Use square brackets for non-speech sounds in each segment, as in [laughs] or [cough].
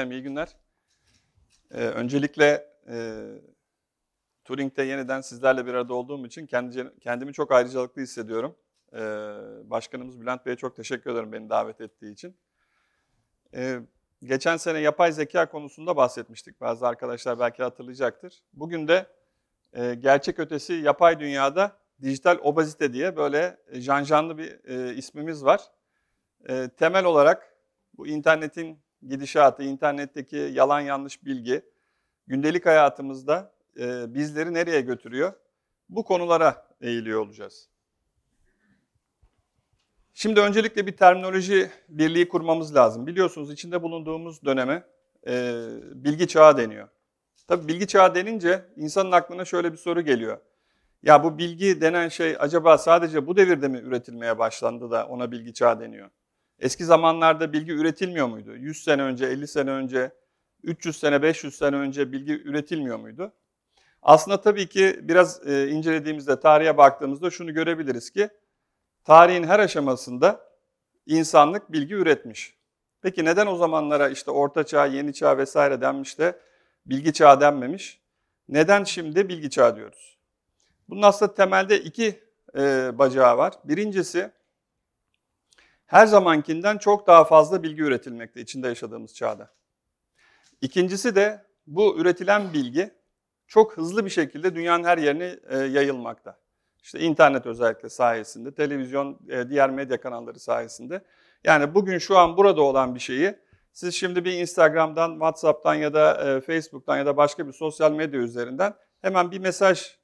Efendim iyi günler. Ee, öncelikle e, Turing'de yeniden sizlerle bir arada olduğum için kendi, kendimi çok ayrıcalıklı hissediyorum. Ee, Başkanımız Bülent Bey'e çok teşekkür ederim beni davet ettiği için. Ee, geçen sene yapay zeka konusunda bahsetmiştik. Bazı arkadaşlar belki hatırlayacaktır. Bugün de e, gerçek ötesi yapay dünyada dijital obezite diye böyle janjanlı bir e, ismimiz var. E, temel olarak bu internetin gidişatı, internetteki yalan yanlış bilgi, gündelik hayatımızda e, bizleri nereye götürüyor? Bu konulara eğiliyor olacağız. Şimdi öncelikle bir terminoloji birliği kurmamız lazım. Biliyorsunuz içinde bulunduğumuz döneme e, bilgi çağı deniyor. Tabii bilgi çağı denince insanın aklına şöyle bir soru geliyor. Ya bu bilgi denen şey acaba sadece bu devirde mi üretilmeye başlandı da ona bilgi çağı deniyor? Eski zamanlarda bilgi üretilmiyor muydu? 100 sene önce, 50 sene önce, 300 sene, 500 sene önce bilgi üretilmiyor muydu? Aslında tabii ki biraz e, incelediğimizde, tarihe baktığımızda şunu görebiliriz ki tarihin her aşamasında insanlık bilgi üretmiş. Peki neden o zamanlara işte orta çağ, yeni çağ vesaire denmiş de bilgi çağı denmemiş? Neden şimdi bilgi çağı diyoruz? Bunun aslında temelde iki e, bacağı var. Birincisi her zamankinden çok daha fazla bilgi üretilmekte içinde yaşadığımız çağda. İkincisi de bu üretilen bilgi çok hızlı bir şekilde dünyanın her yerine e, yayılmakta. İşte internet özellikle sayesinde, televizyon, e, diğer medya kanalları sayesinde. Yani bugün şu an burada olan bir şeyi siz şimdi bir Instagram'dan, WhatsApp'tan ya da e, Facebook'tan ya da başka bir sosyal medya üzerinden hemen bir mesaj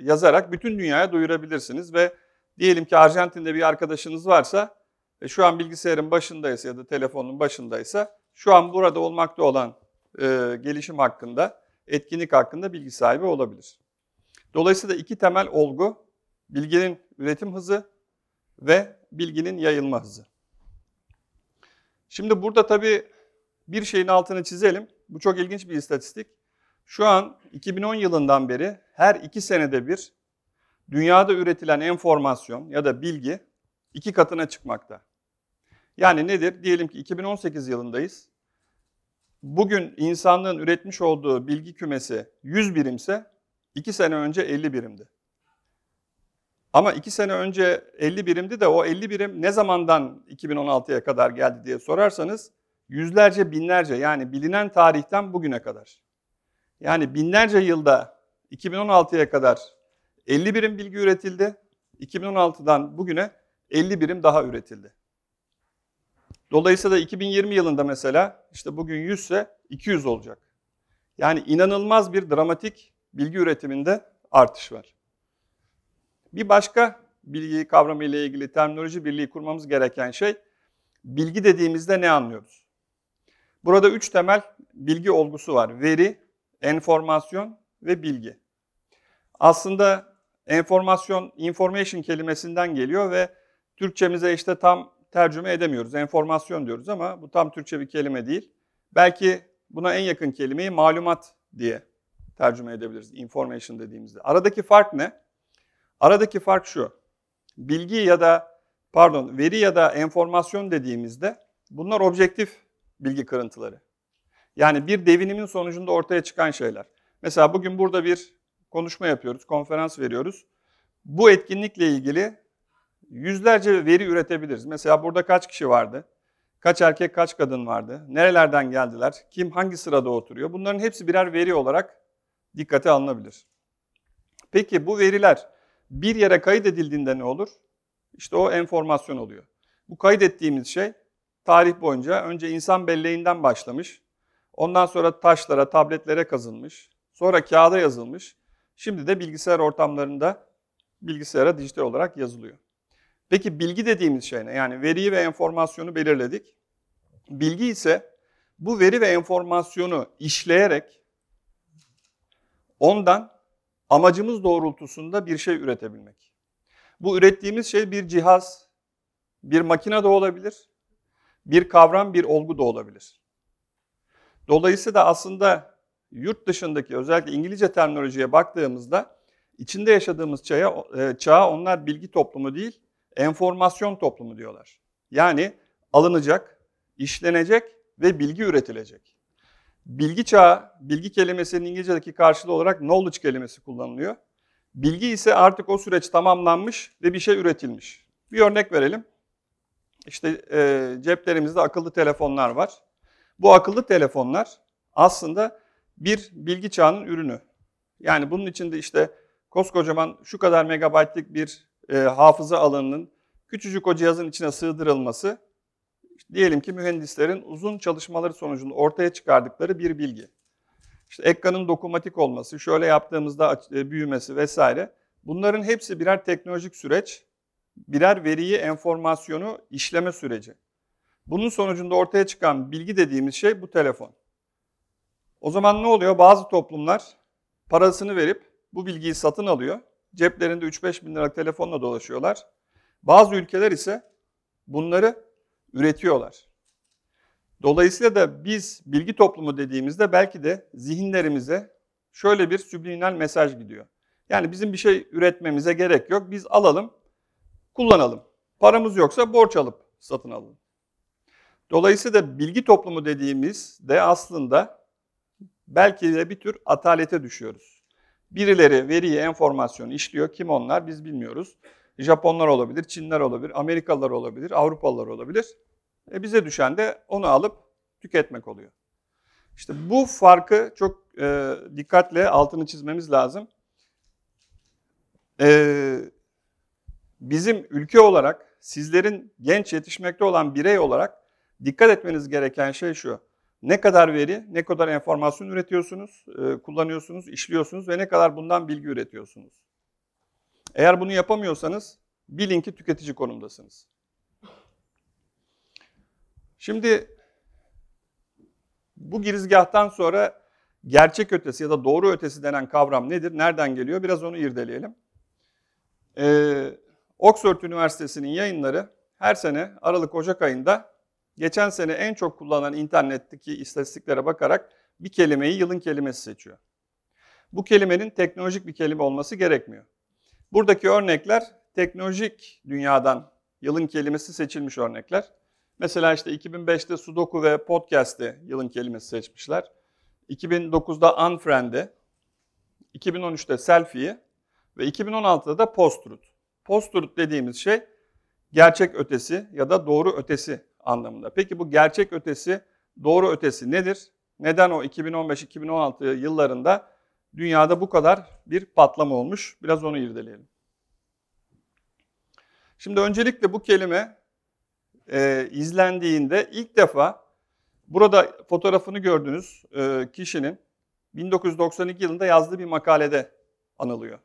yazarak bütün dünyaya duyurabilirsiniz ve diyelim ki Arjantin'de bir arkadaşınız varsa e, şu an bilgisayarın başındaysa ya da telefonun başındaysa şu an burada olmakta olan e, gelişim hakkında, etkinlik hakkında bilgi sahibi olabilir. Dolayısıyla iki temel olgu bilginin üretim hızı ve bilginin yayılma hızı. Şimdi burada tabii bir şeyin altını çizelim. Bu çok ilginç bir istatistik. Şu an 2010 yılından beri her iki senede bir dünyada üretilen enformasyon ya da bilgi iki katına çıkmakta. Yani nedir? Diyelim ki 2018 yılındayız. Bugün insanlığın üretmiş olduğu bilgi kümesi 100 birimse 2 sene önce 50 birimdi. Ama 2 sene önce 50 birimdi de o 50 birim ne zamandan 2016'ya kadar geldi diye sorarsanız yüzlerce binlerce yani bilinen tarihten bugüne kadar. Yani binlerce yılda 2016'ya kadar 50 birim bilgi üretildi. 2016'dan bugüne 50 birim daha üretildi. Dolayısıyla 2020 yılında mesela işte bugün 100 ise 200 olacak. Yani inanılmaz bir dramatik bilgi üretiminde artış var. Bir başka bilgi kavramı ile ilgili terminoloji birliği kurmamız gereken şey bilgi dediğimizde ne anlıyoruz? Burada üç temel bilgi olgusu var. Veri, enformasyon ve bilgi. Aslında enformasyon, information kelimesinden geliyor ve Türkçemize işte tam tercüme edemiyoruz. Enformasyon diyoruz ama bu tam Türkçe bir kelime değil. Belki buna en yakın kelimeyi malumat diye tercüme edebiliriz. Information dediğimizde. Aradaki fark ne? Aradaki fark şu. Bilgi ya da pardon veri ya da enformasyon dediğimizde bunlar objektif bilgi kırıntıları. Yani bir devinimin sonucunda ortaya çıkan şeyler. Mesela bugün burada bir konuşma yapıyoruz, konferans veriyoruz. Bu etkinlikle ilgili yüzlerce veri üretebiliriz. Mesela burada kaç kişi vardı? Kaç erkek, kaç kadın vardı? Nerelerden geldiler? Kim hangi sırada oturuyor? Bunların hepsi birer veri olarak dikkate alınabilir. Peki bu veriler bir yere kaydedildiğinde ne olur? İşte o enformasyon oluyor. Bu kaydettiğimiz şey tarih boyunca önce insan belleğinden başlamış. Ondan sonra taşlara, tabletlere kazınmış. Sonra kağıda yazılmış. Şimdi de bilgisayar ortamlarında bilgisayara dijital olarak yazılıyor. Peki bilgi dediğimiz şey ne? Yani veriyi ve enformasyonu belirledik. Bilgi ise bu veri ve enformasyonu işleyerek ondan amacımız doğrultusunda bir şey üretebilmek. Bu ürettiğimiz şey bir cihaz, bir makine de olabilir, bir kavram, bir olgu da olabilir. Dolayısıyla aslında yurt dışındaki özellikle İngilizce terminolojiye baktığımızda içinde yaşadığımız çağa, e, çağa onlar bilgi toplumu değil, enformasyon toplumu diyorlar. Yani alınacak, işlenecek ve bilgi üretilecek. Bilgi çağı, bilgi kelimesinin İngilizce'deki karşılığı olarak knowledge kelimesi kullanılıyor. Bilgi ise artık o süreç tamamlanmış ve bir şey üretilmiş. Bir örnek verelim. İşte e, ceplerimizde akıllı telefonlar var. Bu akıllı telefonlar aslında bir bilgi çağının ürünü. Yani bunun içinde işte koskocaman şu kadar megabaytlık bir e, hafıza alanının küçücük o cihazın içine sığdırılması diyelim ki mühendislerin uzun çalışmaları sonucunda ortaya çıkardıkları bir bilgi. İşte ekranın dokunmatik olması, şöyle yaptığımızda e, büyümesi vesaire. Bunların hepsi birer teknolojik süreç, birer veriyi, enformasyonu işleme süreci. Bunun sonucunda ortaya çıkan bilgi dediğimiz şey bu telefon. O zaman ne oluyor? Bazı toplumlar parasını verip bu bilgiyi satın alıyor. Ceplerinde 3-5 bin liralık telefonla dolaşıyorlar. Bazı ülkeler ise bunları üretiyorlar. Dolayısıyla da biz bilgi toplumu dediğimizde belki de zihinlerimize şöyle bir subliminal mesaj gidiyor. Yani bizim bir şey üretmemize gerek yok. Biz alalım, kullanalım. Paramız yoksa borç alıp satın alalım. Dolayısıyla bilgi toplumu dediğimiz de aslında belki de bir tür atalete düşüyoruz. Birileri veriyi, enformasyonu işliyor. Kim onlar biz bilmiyoruz. Japonlar olabilir, Çinler olabilir, Amerikalılar olabilir, Avrupalılar olabilir. E bize düşen de onu alıp tüketmek oluyor. İşte bu farkı çok e, dikkatle altını çizmemiz lazım. E, bizim ülke olarak, sizlerin genç yetişmekte olan birey olarak dikkat etmeniz gereken şey şu. Ne kadar veri, ne kadar enformasyon üretiyorsunuz, e, kullanıyorsunuz, işliyorsunuz ve ne kadar bundan bilgi üretiyorsunuz. Eğer bunu yapamıyorsanız bilin ki tüketici konumdasınız. Şimdi bu girizgahtan sonra gerçek ötesi ya da doğru ötesi denen kavram nedir? Nereden geliyor? Biraz onu irdeleyelim. Ee, Oxford Üniversitesi'nin yayınları her sene Aralık-Ocak ayında geçen sene en çok kullanılan internetteki istatistiklere bakarak bir kelimeyi yılın kelimesi seçiyor. Bu kelimenin teknolojik bir kelime olması gerekmiyor. Buradaki örnekler teknolojik dünyadan yılın kelimesi seçilmiş örnekler. Mesela işte 2005'te Sudoku ve Podcast'te yılın kelimesi seçmişler. 2009'da Unfriend'i, 2013'te Selfie'yi ve 2016'da da Post-Truth. Post-Truth dediğimiz şey gerçek ötesi ya da doğru ötesi anlamında. Peki bu gerçek ötesi, doğru ötesi nedir? Neden o 2015-2016 yıllarında dünyada bu kadar bir patlama olmuş? Biraz onu irdeleyelim. Şimdi öncelikle bu kelime e, izlendiğinde ilk defa burada fotoğrafını gördüğünüz e, kişinin 1992 yılında yazdığı bir makalede anılıyor.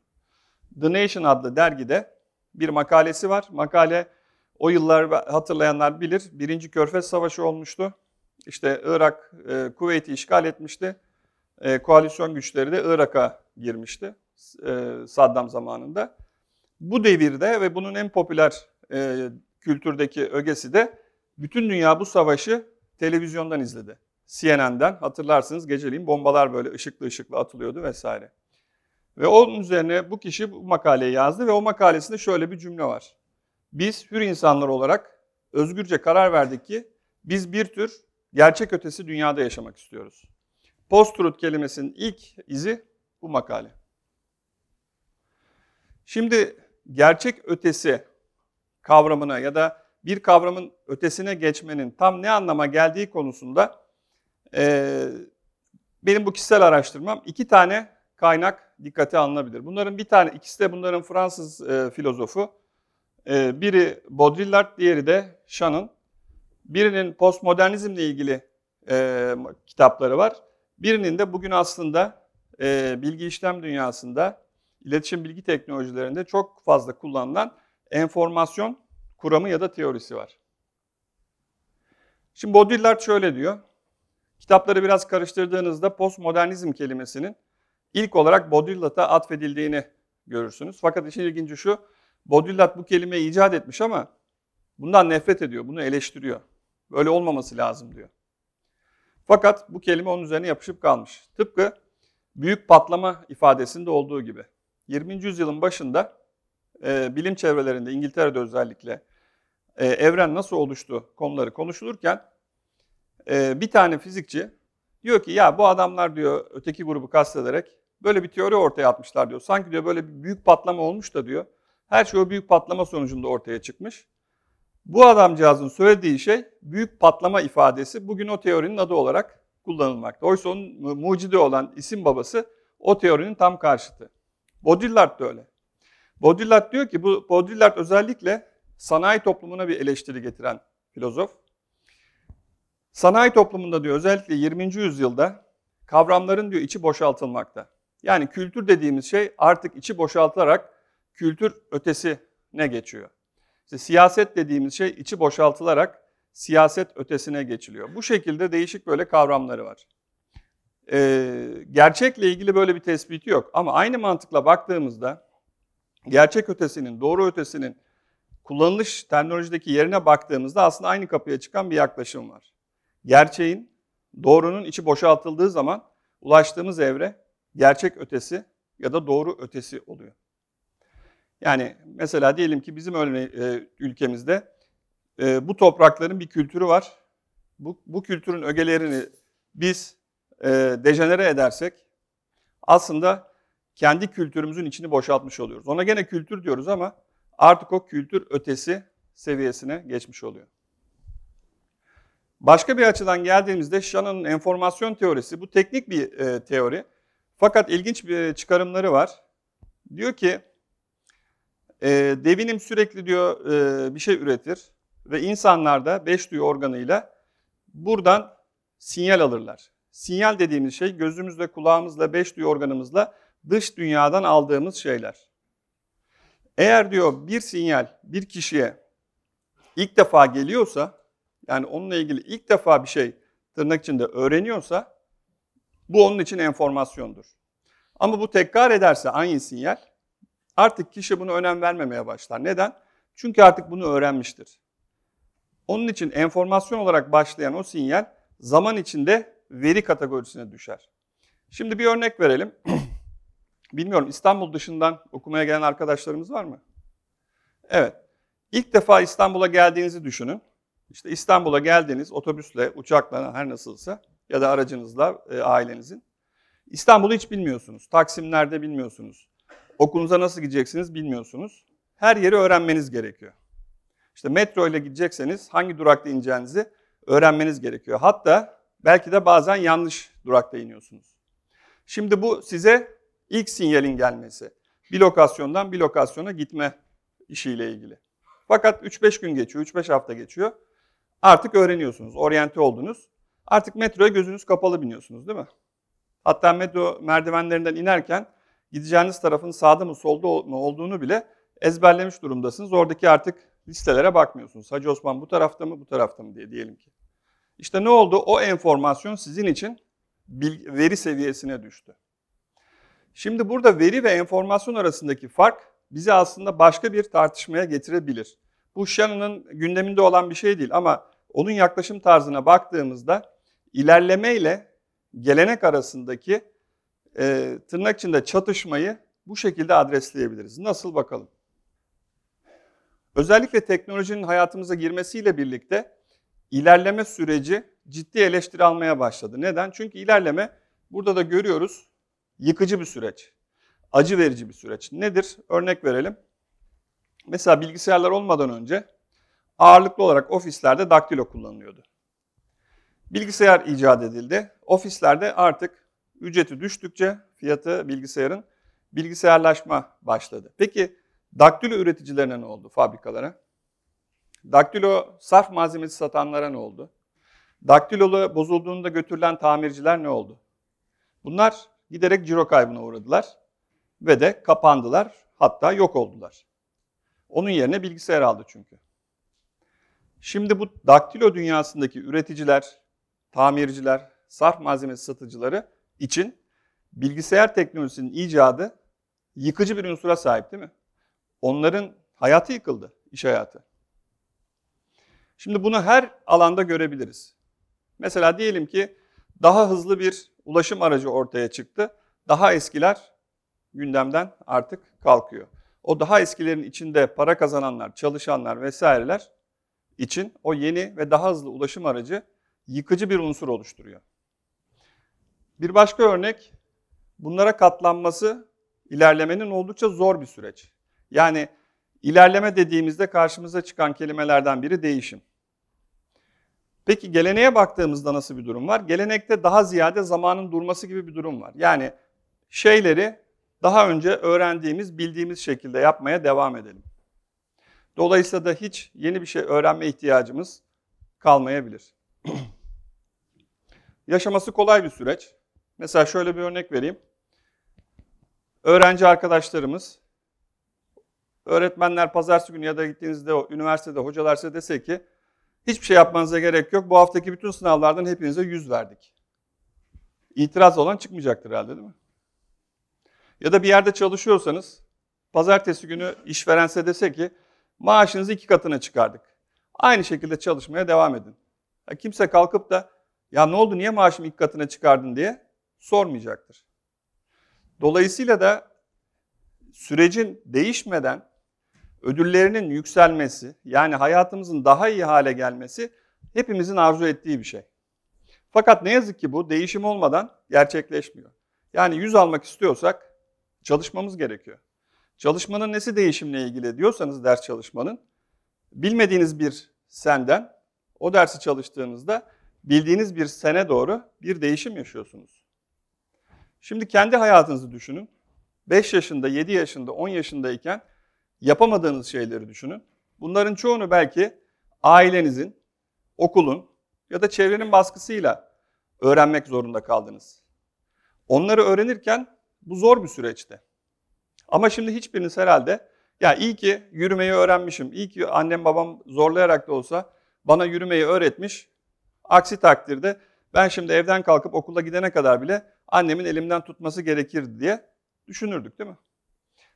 The Nation adlı dergide bir makalesi var. Makale o yıllar hatırlayanlar bilir. Birinci Körfez Savaşı olmuştu. İşte Irak, e, Kuveyt'i işgal etmişti. E, koalisyon güçleri de Irak'a girmişti e, Saddam zamanında. Bu devirde ve bunun en popüler e, kültürdeki ögesi de bütün dünya bu savaşı televizyondan izledi. CNN'den hatırlarsınız geceliğin bombalar böyle ışıklı ışıklı atılıyordu vesaire. Ve onun üzerine bu kişi bu makaleyi yazdı ve o makalesinde şöyle bir cümle var. Biz hür insanlar olarak özgürce karar verdik ki biz bir tür gerçek ötesi dünyada yaşamak istiyoruz. Post-truth kelimesinin ilk izi bu makale. Şimdi gerçek ötesi kavramına ya da bir kavramın ötesine geçmenin tam ne anlama geldiği konusunda e, benim bu kişisel araştırmam iki tane kaynak dikkate alınabilir. Bunların bir tane, ikisi de bunların Fransız e, filozofu. E, biri Baudrillard, diğeri de Shannon. Birinin postmodernizmle ilgili e, kitapları var. Birinin de bugün aslında e, bilgi işlem dünyasında, iletişim bilgi teknolojilerinde çok fazla kullanılan enformasyon kuramı ya da teorisi var. Şimdi Baudrillard şöyle diyor. Kitapları biraz karıştırdığınızda postmodernizm kelimesinin ilk olarak Baudrillard'a atfedildiğini görürsünüz. Fakat işin ilginci şu, Baudrillard bu kelimeyi icat etmiş ama bundan nefret ediyor, bunu eleştiriyor. Böyle olmaması lazım diyor. Fakat bu kelime onun üzerine yapışıp kalmış. Tıpkı büyük patlama ifadesinde olduğu gibi. 20. yüzyılın başında e, bilim çevrelerinde İngiltere'de özellikle e, evren nasıl oluştu konuları konuşulurken e, bir tane fizikçi diyor ki ya bu adamlar diyor öteki grubu kastederek böyle bir teori ortaya atmışlar diyor. Sanki diyor böyle bir büyük patlama olmuş da diyor. Her şey o büyük patlama sonucunda ortaya çıkmış. Bu adamcağızın söylediği şey büyük patlama ifadesi bugün o teorinin adı olarak kullanılmakta. Oysa onun mu- mucidi olan isim babası o teorinin tam karşıtı. Baudrillard da öyle. Baudrillard diyor ki bu Baudrillard özellikle sanayi toplumuna bir eleştiri getiren filozof. Sanayi toplumunda diyor özellikle 20. yüzyılda kavramların diyor içi boşaltılmakta. Yani kültür dediğimiz şey artık içi boşaltılarak kültür ötesine geçiyor. İşte siyaset dediğimiz şey içi boşaltılarak siyaset ötesine geçiliyor. Bu şekilde değişik böyle kavramları var. Ee, gerçekle ilgili böyle bir tespiti yok. Ama aynı mantıkla baktığımızda gerçek ötesinin, doğru ötesinin kullanılış terminolojideki yerine baktığımızda aslında aynı kapıya çıkan bir yaklaşım var. Gerçeğin, doğrunun içi boşaltıldığı zaman ulaştığımız evre gerçek ötesi ya da doğru ötesi oluyor. Yani mesela diyelim ki bizim örne e, ülkemizde e, bu toprakların bir kültürü var. Bu, bu kültürün ögelerini biz e, dejenere edersek aslında kendi kültürümüzün içini boşaltmış oluyoruz. Ona gene kültür diyoruz ama artık o kültür ötesi seviyesine geçmiş oluyor. Başka bir açıdan geldiğimizde Shannon'ın enformasyon teorisi, bu teknik bir e, teori. Fakat ilginç bir çıkarımları var. Diyor ki, e, devinim sürekli diyor e, bir şey üretir ve insanlar da beş duyu organıyla buradan sinyal alırlar. Sinyal dediğimiz şey gözümüzle, kulağımızla, beş duyu organımızla dış dünyadan aldığımız şeyler. Eğer diyor bir sinyal bir kişiye ilk defa geliyorsa, yani onunla ilgili ilk defa bir şey tırnak içinde öğreniyorsa bu onun için enformasyondur. Ama bu tekrar ederse aynı sinyal artık kişi bunu önem vermemeye başlar. Neden? Çünkü artık bunu öğrenmiştir. Onun için enformasyon olarak başlayan o sinyal zaman içinde veri kategorisine düşer. Şimdi bir örnek verelim. [clears throat] Bilmiyorum İstanbul dışından okumaya gelen arkadaşlarımız var mı? Evet. İlk defa İstanbul'a geldiğinizi düşünün. İşte İstanbul'a geldiniz otobüsle, uçakla her nasılsa ya da aracınızla e, ailenizin. İstanbul'u hiç bilmiyorsunuz. Taksim nerede bilmiyorsunuz. Okulunuza nasıl gideceksiniz bilmiyorsunuz. Her yeri öğrenmeniz gerekiyor. İşte metro ile gidecekseniz hangi durakta ineceğinizi öğrenmeniz gerekiyor. Hatta belki de bazen yanlış durakta iniyorsunuz. Şimdi bu size ilk sinyalin gelmesi. Bir lokasyondan bir lokasyona gitme işiyle ilgili. Fakat 3-5 gün geçiyor, 3-5 hafta geçiyor. Artık öğreniyorsunuz, oryante oldunuz. Artık metroya gözünüz kapalı biniyorsunuz değil mi? Hatta metro merdivenlerinden inerken gideceğiniz tarafın sağda mı solda mı olduğunu bile ezberlemiş durumdasınız. Oradaki artık listelere bakmıyorsunuz. Hacı Osman bu tarafta mı bu tarafta mı diye diyelim ki. İşte ne oldu? O enformasyon sizin için veri seviyesine düştü. Şimdi burada veri ve enformasyon arasındaki fark bizi aslında başka bir tartışmaya getirebilir. Bu Shannon'ın gündeminde olan bir şey değil ama onun yaklaşım tarzına baktığımızda ilerleme ile gelenek arasındaki e, tırnak içinde çatışmayı bu şekilde adresleyebiliriz. Nasıl bakalım? Özellikle teknolojinin hayatımıza girmesiyle birlikte ilerleme süreci ciddi eleştiri almaya başladı. Neden? Çünkü ilerleme burada da görüyoruz yıkıcı bir süreç. Acı verici bir süreç. Nedir? Örnek verelim. Mesela bilgisayarlar olmadan önce ağırlıklı olarak ofislerde daktilo kullanılıyordu. Bilgisayar icat edildi. Ofislerde artık ücreti düştükçe fiyatı bilgisayarın bilgisayarlaşma başladı. Peki daktilo üreticilerine ne oldu fabrikalara? Daktilo sarf malzemesi satanlara ne oldu? Daktilolu bozulduğunda götürülen tamirciler ne oldu? Bunlar giderek ciro kaybına uğradılar ve de kapandılar hatta yok oldular. Onun yerine bilgisayar aldı çünkü. Şimdi bu daktilo dünyasındaki üreticiler, tamirciler, sarf malzemesi satıcıları için bilgisayar teknolojisinin icadı yıkıcı bir unsura sahip değil mi? Onların hayatı yıkıldı, iş hayatı. Şimdi bunu her alanda görebiliriz. Mesela diyelim ki daha hızlı bir ulaşım aracı ortaya çıktı. Daha eskiler gündemden artık kalkıyor. O daha eskilerin içinde para kazananlar, çalışanlar vesaireler için o yeni ve daha hızlı ulaşım aracı yıkıcı bir unsur oluşturuyor. Bir başka örnek, bunlara katlanması ilerlemenin oldukça zor bir süreç. Yani ilerleme dediğimizde karşımıza çıkan kelimelerden biri değişim. Peki geleneğe baktığımızda nasıl bir durum var? Gelenekte daha ziyade zamanın durması gibi bir durum var. Yani şeyleri daha önce öğrendiğimiz, bildiğimiz şekilde yapmaya devam edelim. Dolayısıyla da hiç yeni bir şey öğrenme ihtiyacımız kalmayabilir. [clears throat] Yaşaması kolay bir süreç. Mesela şöyle bir örnek vereyim. Öğrenci arkadaşlarımız, öğretmenler pazartesi günü ya da gittiğinizde üniversitede hocalar size dese ki hiçbir şey yapmanıza gerek yok. Bu haftaki bütün sınavlardan hepinize yüz verdik. İtiraz olan çıkmayacaktır herhalde değil mi? Ya da bir yerde çalışıyorsanız pazartesi günü işveren size dese ki maaşınızı iki katına çıkardık. Aynı şekilde çalışmaya devam edin. Ya kimse kalkıp da ya ne oldu niye maaşımı iki katına çıkardın diye sormayacaktır. Dolayısıyla da sürecin değişmeden ödüllerinin yükselmesi, yani hayatımızın daha iyi hale gelmesi hepimizin arzu ettiği bir şey. Fakat ne yazık ki bu değişim olmadan gerçekleşmiyor. Yani 100 almak istiyorsak çalışmamız gerekiyor. Çalışmanın nesi değişimle ilgili diyorsanız ders çalışmanın, bilmediğiniz bir senden o dersi çalıştığınızda bildiğiniz bir sene doğru bir değişim yaşıyorsunuz. Şimdi kendi hayatınızı düşünün. 5 yaşında, 7 yaşında, 10 yaşındayken yapamadığınız şeyleri düşünün. Bunların çoğunu belki ailenizin, okulun ya da çevrenin baskısıyla öğrenmek zorunda kaldınız. Onları öğrenirken bu zor bir süreçti. Ama şimdi hiçbiriniz herhalde ya iyi ki yürümeyi öğrenmişim, iyi ki annem babam zorlayarak da olsa bana yürümeyi öğretmiş. Aksi takdirde ben şimdi evden kalkıp okula gidene kadar bile annemin elimden tutması gerekirdi diye düşünürdük değil mi?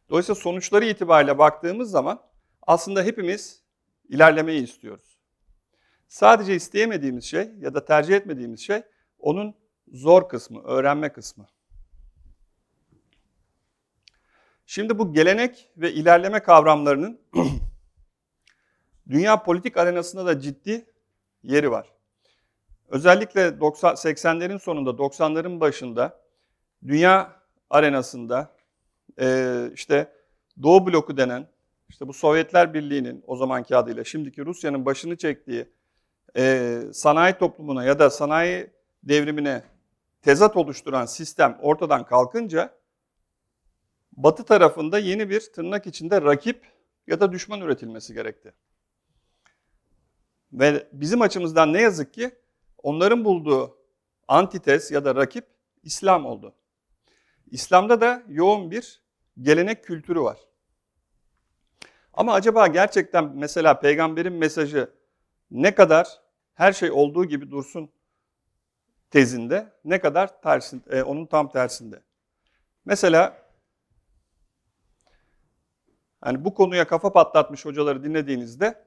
Dolayısıyla sonuçları itibariyle baktığımız zaman aslında hepimiz ilerlemeyi istiyoruz. Sadece isteyemediğimiz şey ya da tercih etmediğimiz şey onun zor kısmı, öğrenme kısmı. Şimdi bu gelenek ve ilerleme kavramlarının [clears throat] dünya politik arenasında da ciddi yeri var. Özellikle 80'lerin sonunda, 90'ların başında dünya arenasında e, işte Doğu bloku denen, işte bu Sovyetler Birliği'nin o zamanki adıyla şimdiki Rusya'nın başını çektiği e, sanayi toplumuna ya da sanayi devrimine tezat oluşturan sistem ortadan kalkınca Batı tarafında yeni bir tırnak içinde rakip ya da düşman üretilmesi gerekti. Ve bizim açımızdan ne yazık ki onların bulduğu antites ya da rakip İslam oldu. İslam'da da yoğun bir gelenek kültürü var. Ama acaba gerçekten mesela peygamberin mesajı ne kadar her şey olduğu gibi dursun tezinde, ne kadar tersin, e, onun tam tersinde. Mesela yani bu konuya kafa patlatmış hocaları dinlediğinizde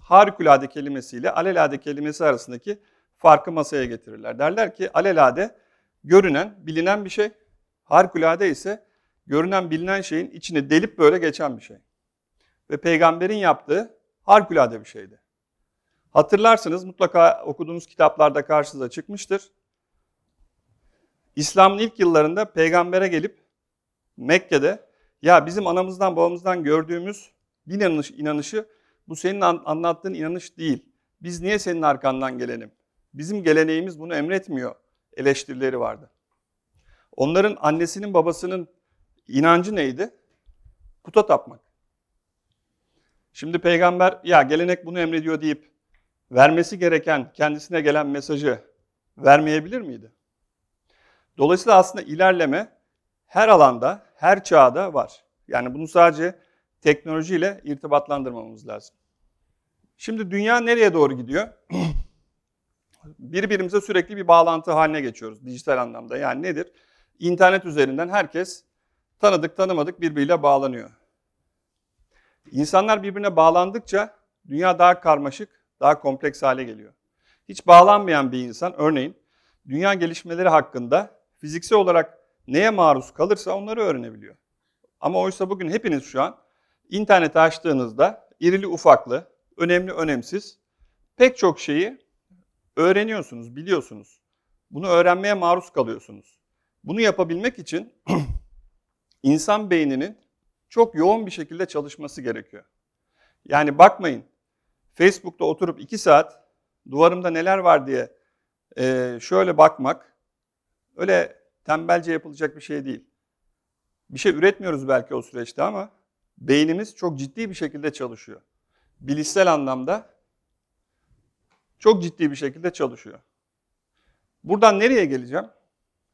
harikulade kelimesiyle alelade kelimesi arasındaki farkı masaya getirirler. Derler ki alelade görünen, bilinen bir şey, harikulade ise görünen bilinen şeyin içine delip böyle geçen bir şey. Ve peygamberin yaptığı harikulade bir şeydi. Hatırlarsınız mutlaka okuduğunuz kitaplarda karşınıza çıkmıştır. İslam'ın ilk yıllarında peygambere gelip Mekke'de ya bizim anamızdan babamızdan gördüğümüz din inanışı, bu senin anlattığın inanış değil. Biz niye senin arkandan gelelim? Bizim geleneğimiz bunu emretmiyor eleştirileri vardı. Onların annesinin babasının inancı neydi? Puta tapmak. Şimdi peygamber ya gelenek bunu emrediyor deyip vermesi gereken kendisine gelen mesajı vermeyebilir miydi? Dolayısıyla aslında ilerleme her alanda, her çağda var. Yani bunu sadece teknolojiyle irtibatlandırmamız lazım. Şimdi dünya nereye doğru gidiyor? [clears throat] Birbirimize sürekli bir bağlantı haline geçiyoruz dijital anlamda. Yani nedir? İnternet üzerinden herkes tanıdık tanımadık birbiriyle bağlanıyor. İnsanlar birbirine bağlandıkça dünya daha karmaşık, daha kompleks hale geliyor. Hiç bağlanmayan bir insan örneğin dünya gelişmeleri hakkında fiziksel olarak neye maruz kalırsa onları öğrenebiliyor. Ama oysa bugün hepiniz şu an interneti açtığınızda irili ufaklı, önemli önemsiz pek çok şeyi öğreniyorsunuz, biliyorsunuz. Bunu öğrenmeye maruz kalıyorsunuz. Bunu yapabilmek için [clears throat] insan beyninin çok yoğun bir şekilde çalışması gerekiyor. Yani bakmayın, Facebook'ta oturup iki saat duvarımda neler var diye e, şöyle bakmak öyle tembelce yapılacak bir şey değil. Bir şey üretmiyoruz belki o süreçte ama beynimiz çok ciddi bir şekilde çalışıyor. Bilişsel anlamda çok ciddi bir şekilde çalışıyor. Buradan nereye geleceğim?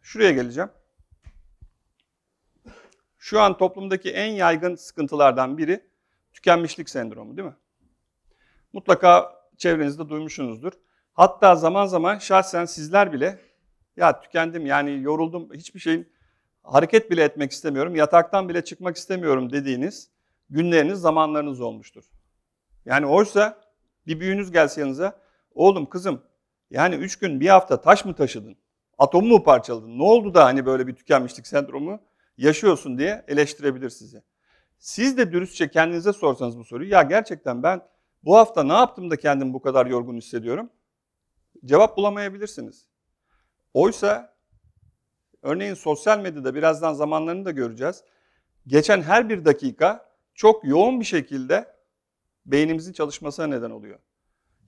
Şuraya geleceğim. Şu an toplumdaki en yaygın sıkıntılardan biri tükenmişlik sendromu değil mi? Mutlaka çevrenizde duymuşsunuzdur. Hatta zaman zaman şahsen sizler bile ya tükendim yani yoruldum hiçbir şeyin hareket bile etmek istemiyorum, yataktan bile çıkmak istemiyorum dediğiniz günleriniz, zamanlarınız olmuştur. Yani oysa bir büyüğünüz gelse yanınıza, oğlum kızım yani üç gün bir hafta taş mı taşıdın? Atom mu parçaladın? Ne oldu da hani böyle bir tükenmişlik sendromu yaşıyorsun diye eleştirebilir sizi. Siz de dürüstçe kendinize sorsanız bu soruyu, ya gerçekten ben bu hafta ne yaptım da kendimi bu kadar yorgun hissediyorum? Cevap bulamayabilirsiniz. Oysa örneğin sosyal medyada birazdan zamanlarını da göreceğiz. Geçen her bir dakika çok yoğun bir şekilde beynimizin çalışmasına neden oluyor.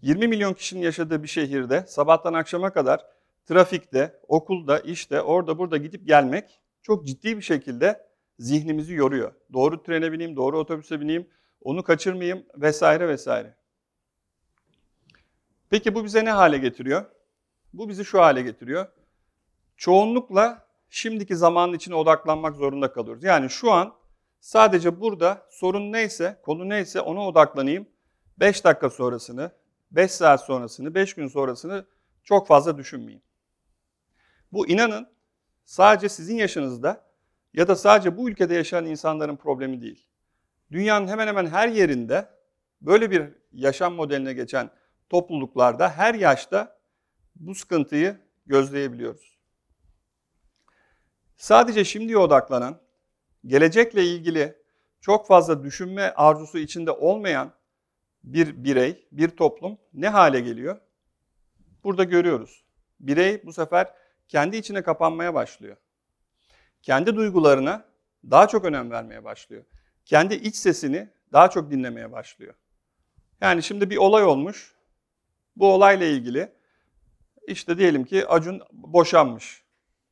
20 milyon kişinin yaşadığı bir şehirde sabahtan akşama kadar trafikte, okulda, işte, orada burada gidip gelmek çok ciddi bir şekilde zihnimizi yoruyor. Doğru trene bineyim, doğru otobüse bineyim, onu kaçırmayayım vesaire vesaire. Peki bu bize ne hale getiriyor? Bu bizi şu hale getiriyor. Çoğunlukla şimdiki zamanın içine odaklanmak zorunda kalıyoruz. Yani şu an sadece burada sorun neyse, konu neyse ona odaklanayım. 5 dakika sonrasını, 5 saat sonrasını, 5 gün sonrasını çok fazla düşünmeyeyim. Bu inanın sadece sizin yaşınızda ya da sadece bu ülkede yaşayan insanların problemi değil. Dünyanın hemen hemen her yerinde böyle bir yaşam modeline geçen topluluklarda her yaşta bu sıkıntıyı gözleyebiliyoruz. Sadece şimdiye odaklanan, gelecekle ilgili çok fazla düşünme arzusu içinde olmayan bir birey, bir toplum ne hale geliyor? Burada görüyoruz. Birey bu sefer kendi içine kapanmaya başlıyor. Kendi duygularına daha çok önem vermeye başlıyor. Kendi iç sesini daha çok dinlemeye başlıyor. Yani şimdi bir olay olmuş. Bu olayla ilgili işte diyelim ki Acun boşanmış.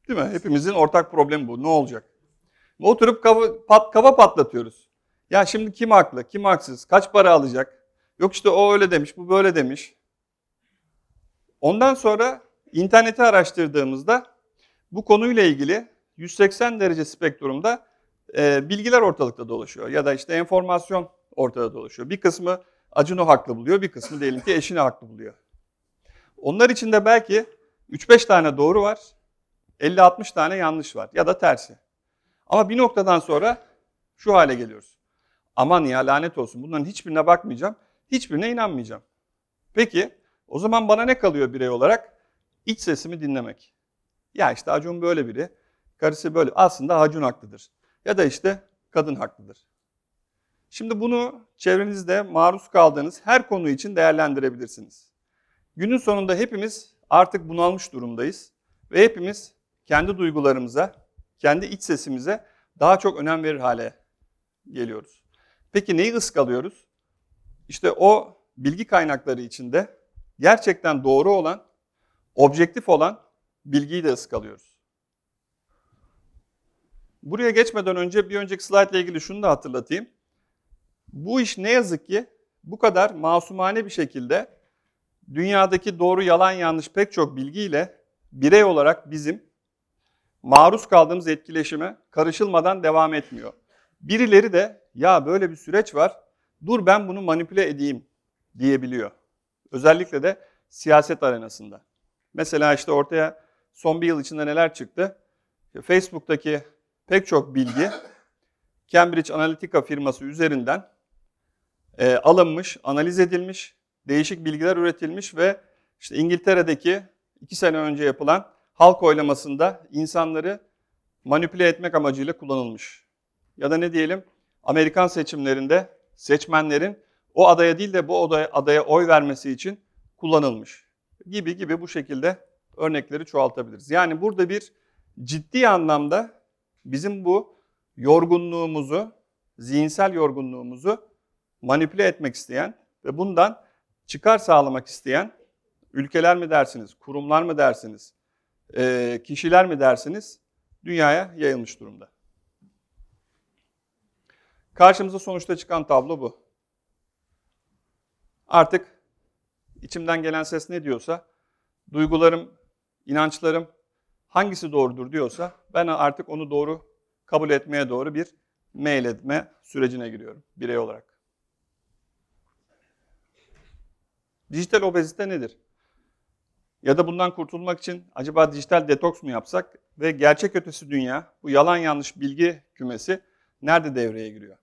Değil mi? Hepimizin ortak problemi bu. Ne olacak? Oturup kafa, pat, kafa patlatıyoruz. Ya şimdi kim haklı, kim haksız, kaç para alacak? Yok işte o öyle demiş, bu böyle demiş. Ondan sonra interneti araştırdığımızda bu konuyla ilgili 180 derece spektrumda e, bilgiler ortalıkta dolaşıyor. Ya da işte enformasyon ortada dolaşıyor. Bir kısmı Acun'u haklı buluyor, bir kısmı diyelim ki eşini haklı buluyor. Onlar içinde belki 3-5 tane doğru var, 50-60 tane yanlış var ya da tersi. Ama bir noktadan sonra şu hale geliyoruz. Aman ya lanet olsun bunların hiçbirine bakmayacağım, hiçbirine inanmayacağım. Peki o zaman bana ne kalıyor birey olarak? İç sesimi dinlemek. Ya işte Acun böyle biri, karısı böyle. Aslında Acun haklıdır. Ya da işte kadın haklıdır. Şimdi bunu çevrenizde maruz kaldığınız her konu için değerlendirebilirsiniz. Günün sonunda hepimiz artık bunalmış durumdayız ve hepimiz kendi duygularımıza, kendi iç sesimize daha çok önem verir hale geliyoruz. Peki neyi ıskalıyoruz? İşte o bilgi kaynakları içinde gerçekten doğru olan, objektif olan bilgiyi de ıskalıyoruz. Buraya geçmeden önce bir önceki slide ile ilgili şunu da hatırlatayım. Bu iş ne yazık ki bu kadar masumane bir şekilde dünyadaki doğru yalan yanlış pek çok bilgiyle birey olarak bizim maruz kaldığımız etkileşime karışılmadan devam etmiyor. Birileri de ya böyle bir süreç var dur ben bunu manipüle edeyim diyebiliyor. Özellikle de siyaset arenasında. Mesela işte ortaya son bir yıl içinde neler çıktı? Facebook'taki pek çok bilgi [laughs] Cambridge Analytica firması üzerinden e, alınmış, analiz edilmiş, değişik bilgiler üretilmiş ve işte İngiltere'deki iki sene önce yapılan halk oylamasında insanları manipüle etmek amacıyla kullanılmış. Ya da ne diyelim Amerikan seçimlerinde seçmenlerin o adaya değil de bu adaya, adaya oy vermesi için kullanılmış. gibi gibi bu şekilde örnekleri çoğaltabiliriz. Yani burada bir ciddi anlamda bizim bu yorgunluğumuzu, zihinsel yorgunluğumuzu manipüle etmek isteyen ve bundan çıkar sağlamak isteyen ülkeler mi dersiniz, kurumlar mı dersiniz, kişiler mi dersiniz dünyaya yayılmış durumda. Karşımıza sonuçta çıkan tablo bu. Artık içimden gelen ses ne diyorsa, duygularım, inançlarım hangisi doğrudur diyorsa ben artık onu doğru kabul etmeye doğru bir mail etme sürecine giriyorum birey olarak. Dijital obezite nedir? Ya da bundan kurtulmak için acaba dijital detoks mu yapsak ve gerçek ötesi dünya, bu yalan yanlış bilgi kümesi nerede devreye giriyor?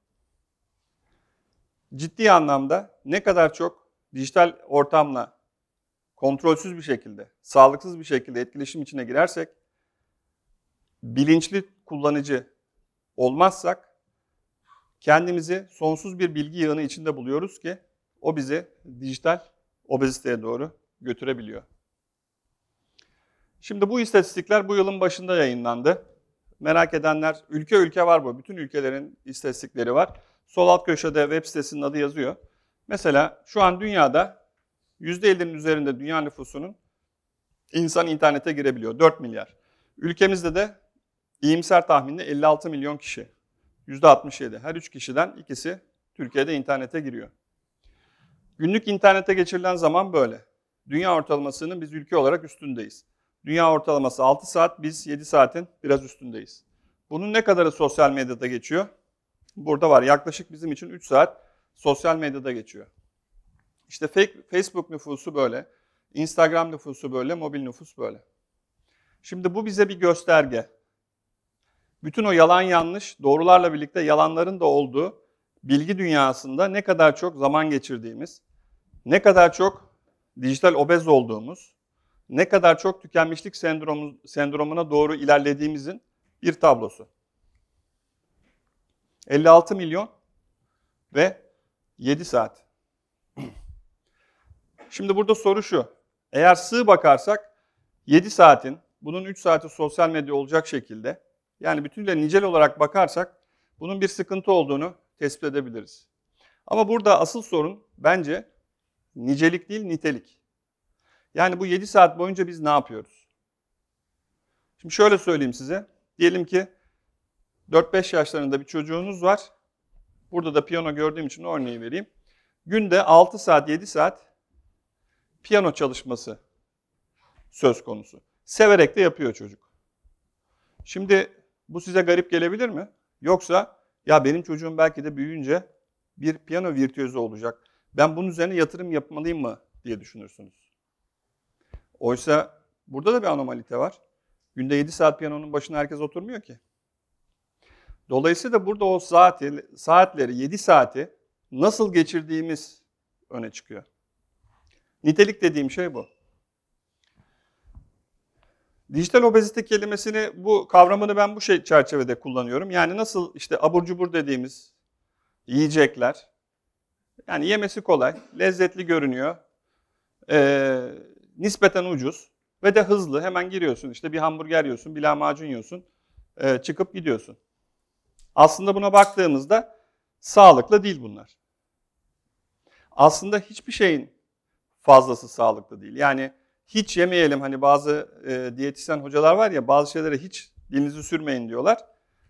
Ciddi anlamda ne kadar çok dijital ortamla kontrolsüz bir şekilde, sağlıksız bir şekilde etkileşim içine girersek, bilinçli kullanıcı olmazsak kendimizi sonsuz bir bilgi yığını içinde buluyoruz ki o bizi dijital obeziteye doğru götürebiliyor. Şimdi bu istatistikler bu yılın başında yayınlandı. Merak edenler, ülke ülke var bu. Bütün ülkelerin istatistikleri var. Sol alt köşede web sitesinin adı yazıyor. Mesela şu an dünyada %50'nin üzerinde dünya nüfusunun insan internete girebiliyor. 4 milyar. Ülkemizde de iyimser tahminle 56 milyon kişi. %67. Her 3 kişiden ikisi Türkiye'de internete giriyor. Günlük internete geçirilen zaman böyle. Dünya ortalamasının biz ülke olarak üstündeyiz. Dünya ortalaması 6 saat, biz 7 saatin biraz üstündeyiz. Bunun ne kadarı sosyal medyada geçiyor? Burada var. Yaklaşık bizim için 3 saat sosyal medyada geçiyor. İşte Facebook nüfusu böyle, Instagram nüfusu böyle, mobil nüfus böyle. Şimdi bu bize bir gösterge. Bütün o yalan yanlış, doğrularla birlikte yalanların da olduğu bilgi dünyasında ne kadar çok zaman geçirdiğimiz, ne kadar çok dijital obez olduğumuz, ne kadar çok tükenmişlik sendromu, sendromuna doğru ilerlediğimizin bir tablosu. 56 milyon ve 7 saat. Şimdi burada soru şu. Eğer sığ bakarsak 7 saatin, bunun 3 saati sosyal medya olacak şekilde, yani bütünle nicel olarak bakarsak bunun bir sıkıntı olduğunu tespit edebiliriz. Ama burada asıl sorun bence nicelik değil nitelik. Yani bu 7 saat boyunca biz ne yapıyoruz? Şimdi şöyle söyleyeyim size. Diyelim ki 4-5 yaşlarında bir çocuğunuz var. Burada da piyano gördüğüm için örneği vereyim. Günde 6 saat, 7 saat piyano çalışması söz konusu. Severek de yapıyor çocuk. Şimdi bu size garip gelebilir mi? Yoksa ya benim çocuğum belki de büyüyünce bir piyano virtüözü olacak. Ben bunun üzerine yatırım yapmalıyım mı diye düşünürsünüz. Oysa burada da bir anomalite var. Günde 7 saat piyanonun başına herkes oturmuyor ki. Dolayısıyla burada o saati, saatleri, 7 saati nasıl geçirdiğimiz öne çıkıyor. Nitelik dediğim şey bu. Dijital obezite kelimesini, bu kavramını ben bu şey çerçevede kullanıyorum. Yani nasıl işte abur cubur dediğimiz yiyecekler, yani yemesi kolay, lezzetli görünüyor, ee, nispeten ucuz ve de hızlı. Hemen giriyorsun işte bir hamburger yiyorsun, bir lahmacun yiyorsun, e, çıkıp gidiyorsun. Aslında buna baktığımızda sağlıklı değil bunlar. Aslında hiçbir şeyin fazlası sağlıklı değil. Yani hiç yemeyelim hani bazı e, diyetisyen hocalar var ya bazı şeylere hiç dilinizi sürmeyin diyorlar.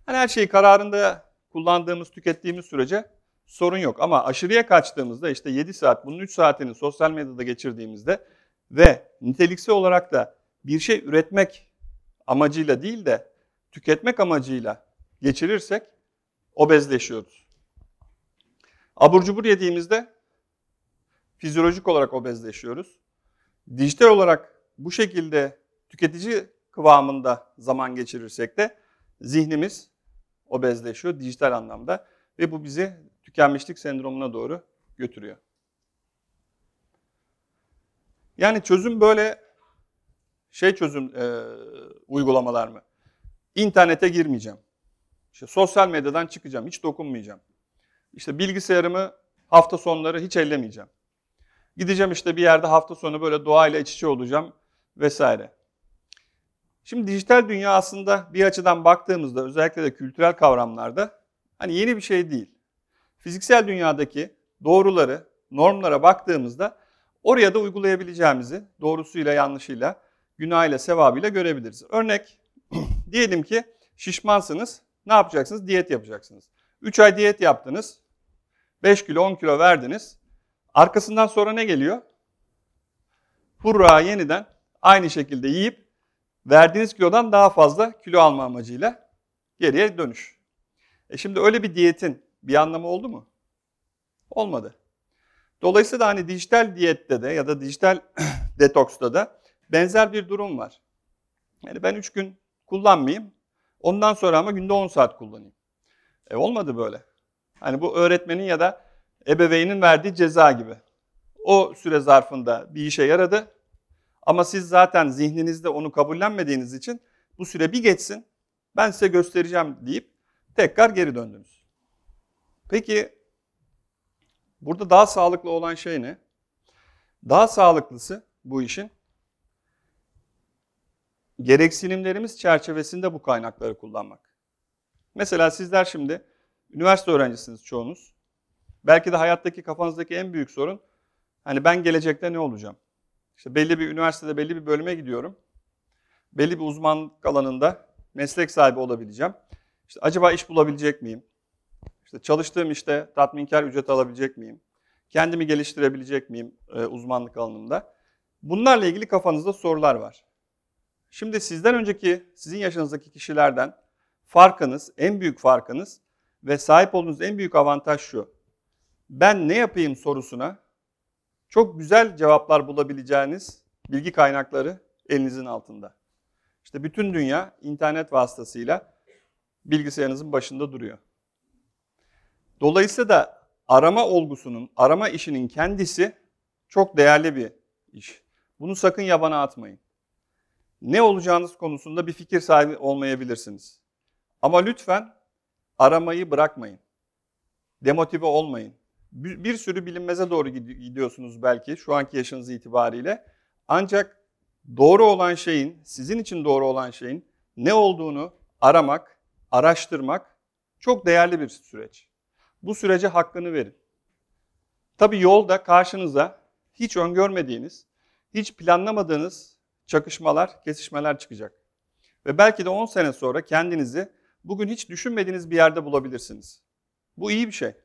Hani her şeyi kararında kullandığımız, tükettiğimiz sürece sorun yok. Ama aşırıya kaçtığımızda işte 7 saat, bunun 3 saatini sosyal medyada geçirdiğimizde ve niteliksel olarak da bir şey üretmek amacıyla değil de tüketmek amacıyla geçirirsek obezleşiyoruz. Abur cubur yediğimizde fizyolojik olarak obezleşiyoruz. Dijital olarak bu şekilde tüketici kıvamında zaman geçirirsek de zihnimiz obezleşiyor dijital anlamda ve bu bizi tükenmişlik sendromuna doğru götürüyor. Yani çözüm böyle şey çözüm e, uygulamalar mı? İnternete girmeyeceğim. İşte sosyal medyadan çıkacağım, hiç dokunmayacağım. İşte bilgisayarımı hafta sonları hiç ellemeyeceğim. Gideceğim işte bir yerde hafta sonu böyle doğayla iç içe olacağım vesaire. Şimdi dijital dünya aslında bir açıdan baktığımızda özellikle de kültürel kavramlarda hani yeni bir şey değil. Fiziksel dünyadaki doğruları, normlara baktığımızda oraya da uygulayabileceğimizi doğrusuyla yanlışıyla, günahıyla, sevabıyla görebiliriz. Örnek [clears throat] diyelim ki şişmansınız. Ne yapacaksınız? Diyet yapacaksınız. 3 ay diyet yaptınız. 5 kilo 10 kilo verdiniz. Arkasından sonra ne geliyor? Hurra yeniden aynı şekilde yiyip verdiğiniz kilodan daha fazla kilo alma amacıyla geriye dönüş. E şimdi öyle bir diyetin bir anlamı oldu mu? Olmadı. Dolayısıyla hani dijital diyette de ya da dijital [clears throat] detoksta da benzer bir durum var. Yani ben 3 gün kullanmayayım. Ondan sonra ama günde 10 saat kullanayım. E olmadı böyle. Hani bu öğretmenin ya da ebeveynin verdiği ceza gibi. O süre zarfında bir işe yaradı. Ama siz zaten zihninizde onu kabullenmediğiniz için bu süre bir geçsin, ben size göstereceğim deyip tekrar geri döndünüz. Peki burada daha sağlıklı olan şey ne? Daha sağlıklısı bu işin gereksinimlerimiz çerçevesinde bu kaynakları kullanmak. Mesela sizler şimdi üniversite öğrencisiniz çoğunuz. Belki de hayattaki kafanızdaki en büyük sorun hani ben gelecekte ne olacağım? İşte belli bir üniversitede belli bir bölüme gidiyorum. Belli bir uzmanlık alanında meslek sahibi olabileceğim. İşte acaba iş bulabilecek miyim? İşte çalıştığım işte tatminkar ücret alabilecek miyim? Kendimi geliştirebilecek miyim e, uzmanlık alanında? Bunlarla ilgili kafanızda sorular var. Şimdi sizden önceki, sizin yaşınızdaki kişilerden farkınız, en büyük farkınız ve sahip olduğunuz en büyük avantaj şu. Ben ne yapayım sorusuna çok güzel cevaplar bulabileceğiniz bilgi kaynakları elinizin altında. İşte bütün dünya internet vasıtasıyla bilgisayarınızın başında duruyor. Dolayısıyla da arama olgusunun, arama işinin kendisi çok değerli bir iş. Bunu sakın yabana atmayın. Ne olacağınız konusunda bir fikir sahibi olmayabilirsiniz. Ama lütfen aramayı bırakmayın. Demotive olmayın bir, sürü bilinmeze doğru gidiyorsunuz belki şu anki yaşınız itibariyle. Ancak doğru olan şeyin, sizin için doğru olan şeyin ne olduğunu aramak, araştırmak çok değerli bir süreç. Bu sürece hakkını verin. Tabii yolda karşınıza hiç öngörmediğiniz, hiç planlamadığınız çakışmalar, kesişmeler çıkacak. Ve belki de 10 sene sonra kendinizi bugün hiç düşünmediğiniz bir yerde bulabilirsiniz. Bu iyi bir şey.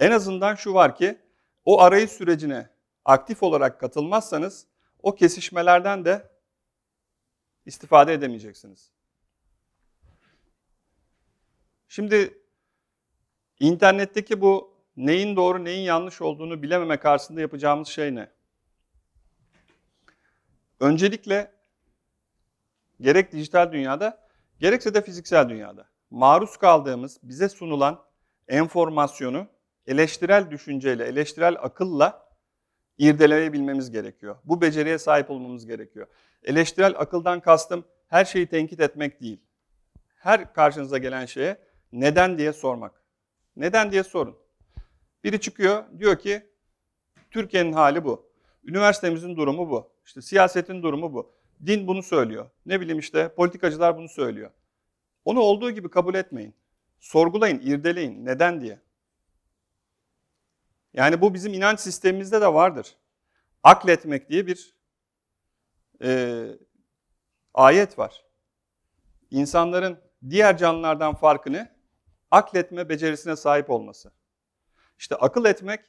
En azından şu var ki o arayış sürecine aktif olarak katılmazsanız o kesişmelerden de istifade edemeyeceksiniz. Şimdi internetteki bu neyin doğru neyin yanlış olduğunu bilememe karşısında yapacağımız şey ne? Öncelikle gerek dijital dünyada gerekse de fiziksel dünyada maruz kaldığımız bize sunulan enformasyonu eleştirel düşünceyle, eleştirel akılla irdeleyebilmemiz gerekiyor. Bu beceriye sahip olmamız gerekiyor. Eleştirel akıldan kastım her şeyi tenkit etmek değil. Her karşınıza gelen şeye neden diye sormak. Neden diye sorun. Biri çıkıyor diyor ki Türkiye'nin hali bu. Üniversitemizin durumu bu. İşte siyasetin durumu bu. Din bunu söylüyor. Ne bileyim işte politikacılar bunu söylüyor. Onu olduğu gibi kabul etmeyin. Sorgulayın, irdeleyin. Neden diye. Yani bu bizim inanç sistemimizde de vardır. Akletmek diye bir e, ayet var. İnsanların diğer canlılardan farkı ne? Akletme becerisine sahip olması. İşte akıl etmek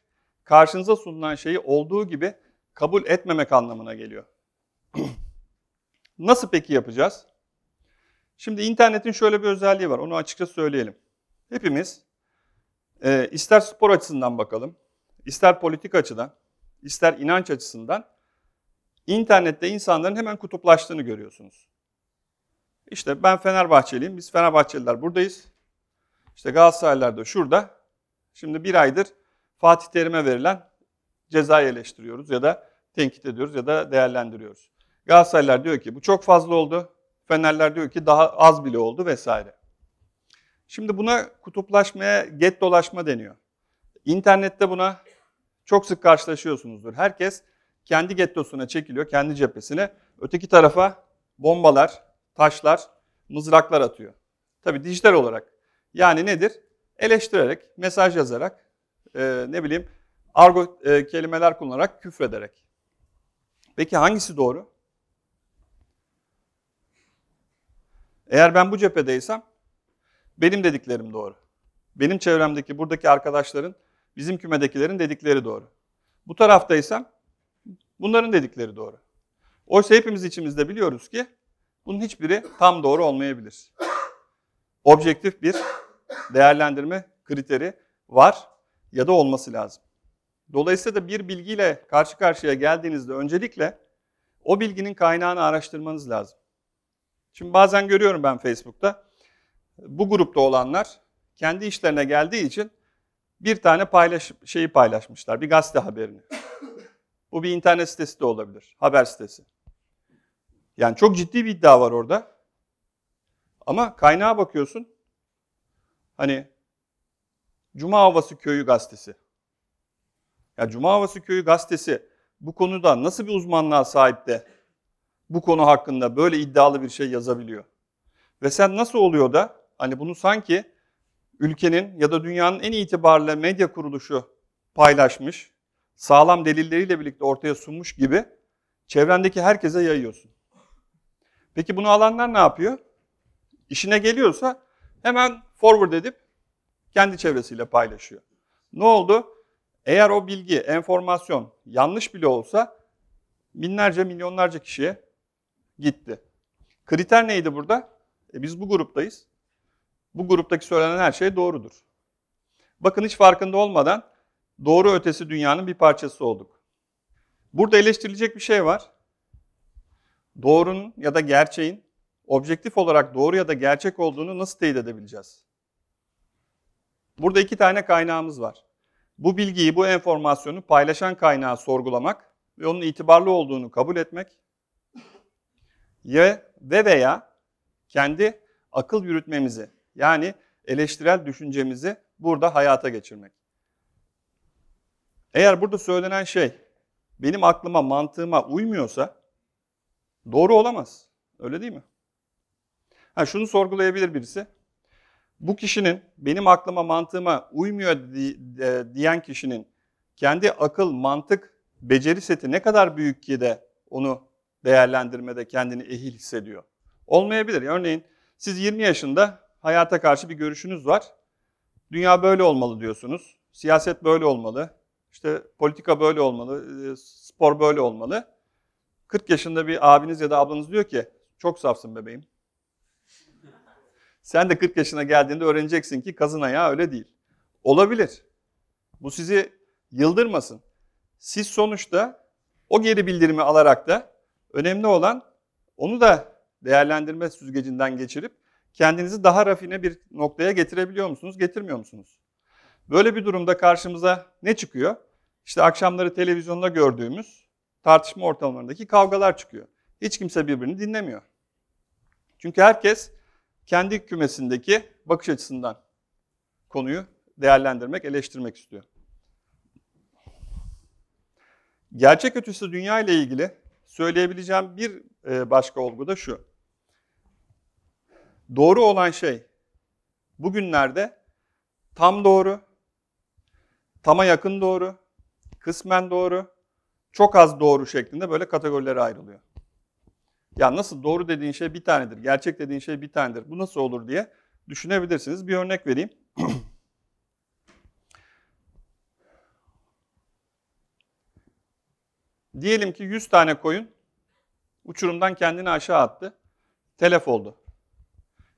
karşınıza sunulan şeyi olduğu gibi kabul etmemek anlamına geliyor. [clears throat] Nasıl peki yapacağız? Şimdi internetin şöyle bir özelliği var. Onu açıkça söyleyelim. Hepimiz e, ister spor açısından bakalım, ister politik açıdan, ister inanç açısından internette insanların hemen kutuplaştığını görüyorsunuz. İşte ben Fenerbahçeliyim, biz Fenerbahçeliler buradayız. İşte Galatasaraylılar da şurada. Şimdi bir aydır Fatih Terim'e verilen cezayı eleştiriyoruz ya da tenkit ediyoruz ya da değerlendiriyoruz. Galatasaraylılar diyor ki bu çok fazla oldu. Fenerler diyor ki daha az bile oldu vesaire. Şimdi buna kutuplaşmaya get dolaşma deniyor. İnternette buna çok sık karşılaşıyorsunuzdur. Herkes kendi gettosuna çekiliyor, kendi cephesine. Öteki tarafa bombalar, taşlar, mızraklar atıyor. Tabii dijital olarak. Yani nedir? Eleştirerek, mesaj yazarak, e, ne bileyim argo e, kelimeler kullanarak küfrederek. Peki hangisi doğru? Eğer ben bu cephedeysem benim dediklerim doğru. Benim çevremdeki buradaki arkadaşların, bizim kümedekilerin dedikleri doğru. Bu taraftaysam bunların dedikleri doğru. Oysa hepimiz içimizde biliyoruz ki bunun hiçbiri tam doğru olmayabilir. Objektif bir değerlendirme kriteri var ya da olması lazım. Dolayısıyla da bir bilgiyle karşı karşıya geldiğinizde öncelikle o bilginin kaynağını araştırmanız lazım. Şimdi bazen görüyorum ben Facebook'ta bu grupta olanlar kendi işlerine geldiği için bir tane paylaş şeyi paylaşmışlar, bir gazete haberini. Bu bir internet sitesi de olabilir, haber sitesi. Yani çok ciddi bir iddia var orada. Ama kaynağa bakıyorsun. Hani Cuma Havası Köyü gazetesi. Ya Cuma Havası Köyü gazetesi bu konuda nasıl bir uzmanlığa sahip de bu konu hakkında böyle iddialı bir şey yazabiliyor? Ve sen nasıl oluyor da hani bunu sanki ülkenin ya da dünyanın en itibarlı medya kuruluşu paylaşmış, sağlam delilleriyle birlikte ortaya sunmuş gibi çevrendeki herkese yayıyorsun. Peki bunu alanlar ne yapıyor? İşine geliyorsa hemen forward edip kendi çevresiyle paylaşıyor. Ne oldu? Eğer o bilgi, enformasyon yanlış bile olsa binlerce, milyonlarca kişiye gitti. Kriter neydi burada? E biz bu gruptayız. Bu gruptaki söylenen her şey doğrudur. Bakın hiç farkında olmadan doğru ötesi dünyanın bir parçası olduk. Burada eleştirilecek bir şey var. Doğrunun ya da gerçeğin objektif olarak doğru ya da gerçek olduğunu nasıl teyit edebileceğiz? Burada iki tane kaynağımız var. Bu bilgiyi, bu enformasyonu paylaşan kaynağı sorgulamak ve onun itibarlı olduğunu kabul etmek ve veya kendi akıl yürütmemizi yani eleştirel düşüncemizi burada hayata geçirmek. Eğer burada söylenen şey benim aklıma, mantığıma uymuyorsa doğru olamaz. Öyle değil mi? Ha şunu sorgulayabilir birisi. Bu kişinin benim aklıma, mantığıma uymuyor diyen kişinin kendi akıl, mantık, beceri seti ne kadar büyük ki de onu değerlendirmede kendini ehil hissediyor. Olmayabilir. Örneğin siz 20 yaşında hayata karşı bir görüşünüz var. Dünya böyle olmalı diyorsunuz. Siyaset böyle olmalı. İşte politika böyle olmalı. E, spor böyle olmalı. 40 yaşında bir abiniz ya da ablanız diyor ki çok safsın bebeğim. Sen de 40 yaşına geldiğinde öğreneceksin ki kazın ayağı öyle değil. Olabilir. Bu sizi yıldırmasın. Siz sonuçta o geri bildirimi alarak da önemli olan onu da değerlendirme süzgecinden geçirip kendinizi daha rafine bir noktaya getirebiliyor musunuz, getirmiyor musunuz? Böyle bir durumda karşımıza ne çıkıyor? İşte akşamları televizyonda gördüğümüz tartışma ortamlarındaki kavgalar çıkıyor. Hiç kimse birbirini dinlemiyor. Çünkü herkes kendi kümesindeki bakış açısından konuyu değerlendirmek, eleştirmek istiyor. Gerçek ötesi dünya ile ilgili söyleyebileceğim bir e, başka olgu da şu. Doğru olan şey bugünlerde tam doğru, tama yakın doğru, kısmen doğru, çok az doğru şeklinde böyle kategorilere ayrılıyor. Ya nasıl doğru dediğin şey bir tanedir, gerçek dediğin şey bir tanedir. Bu nasıl olur diye düşünebilirsiniz. Bir örnek vereyim. [clears throat] Diyelim ki 100 tane koyun uçurumdan kendini aşağı attı. Telef oldu.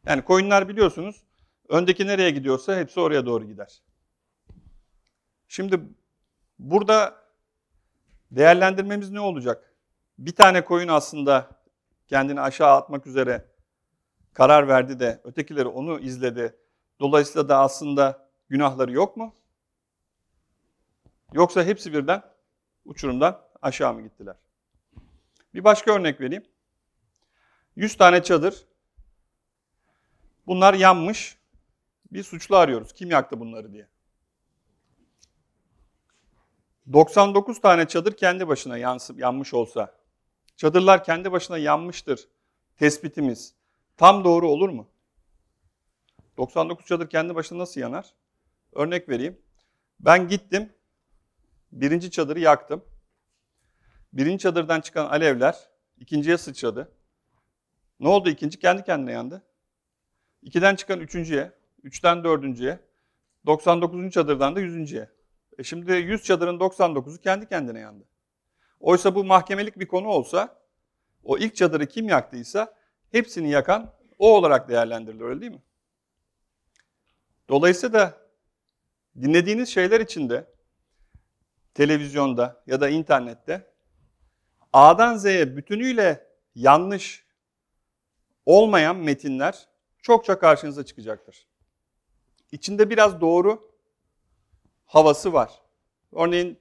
Yani koyunlar biliyorsunuz öndeki nereye gidiyorsa hepsi oraya doğru gider. Şimdi burada değerlendirmemiz ne olacak? Bir tane koyun aslında kendini aşağı atmak üzere karar verdi de ötekileri onu izledi. Dolayısıyla da aslında günahları yok mu? Yoksa hepsi birden uçurumdan aşağı mı gittiler? Bir başka örnek vereyim. 100 tane çadır. Bunlar yanmış. Bir suçlu arıyoruz. Kim yaktı bunları diye. 99 tane çadır kendi başına yansıp yanmış olsa, çadırlar kendi başına yanmıştır tespitimiz tam doğru olur mu? 99 çadır kendi başına nasıl yanar? Örnek vereyim. Ben gittim, birinci çadırı yaktım. Birinci çadırdan çıkan alevler ikinciye sıçradı. Ne oldu ikinci? Kendi kendine yandı. İkiden çıkan üçüncüye, üçten dördüncüye, 99. çadırdan da yüzüncüye. E şimdi 100 çadırın 99'u kendi kendine yandı. Oysa bu mahkemelik bir konu olsa, o ilk çadırı kim yaktıysa hepsini yakan o olarak değerlendirilir öyle değil mi? Dolayısıyla dinlediğiniz şeyler içinde televizyonda ya da internette A'dan Z'ye bütünüyle yanlış olmayan metinler çokça karşınıza çıkacaktır. İçinde biraz doğru havası var. Örneğin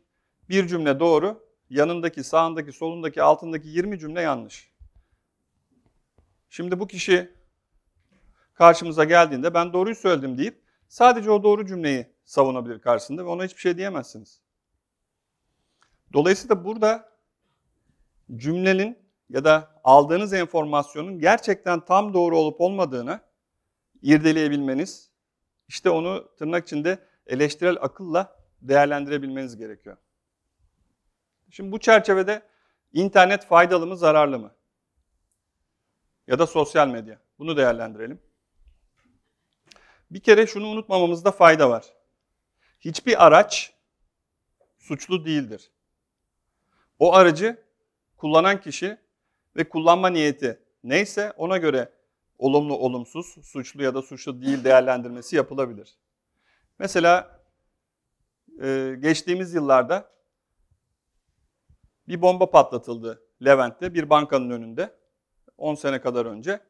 bir cümle doğru, yanındaki, sağındaki, solundaki, altındaki 20 cümle yanlış. Şimdi bu kişi karşımıza geldiğinde ben doğruyu söyledim deyip sadece o doğru cümleyi savunabilir karşısında ve ona hiçbir şey diyemezsiniz. Dolayısıyla burada cümlenin ya da aldığınız enformasyonun gerçekten tam doğru olup olmadığını irdeleyebilmeniz, işte onu tırnak içinde eleştirel akılla değerlendirebilmeniz gerekiyor. Şimdi bu çerçevede internet faydalı mı, zararlı mı? Ya da sosyal medya. Bunu değerlendirelim. Bir kere şunu unutmamamızda fayda var. Hiçbir araç suçlu değildir. O aracı kullanan kişi ve kullanma niyeti neyse ona göre olumlu olumsuz, suçlu ya da suçlu değil değerlendirmesi yapılabilir. Mesela geçtiğimiz yıllarda bir bomba patlatıldı Levent'te bir bankanın önünde 10 sene kadar önce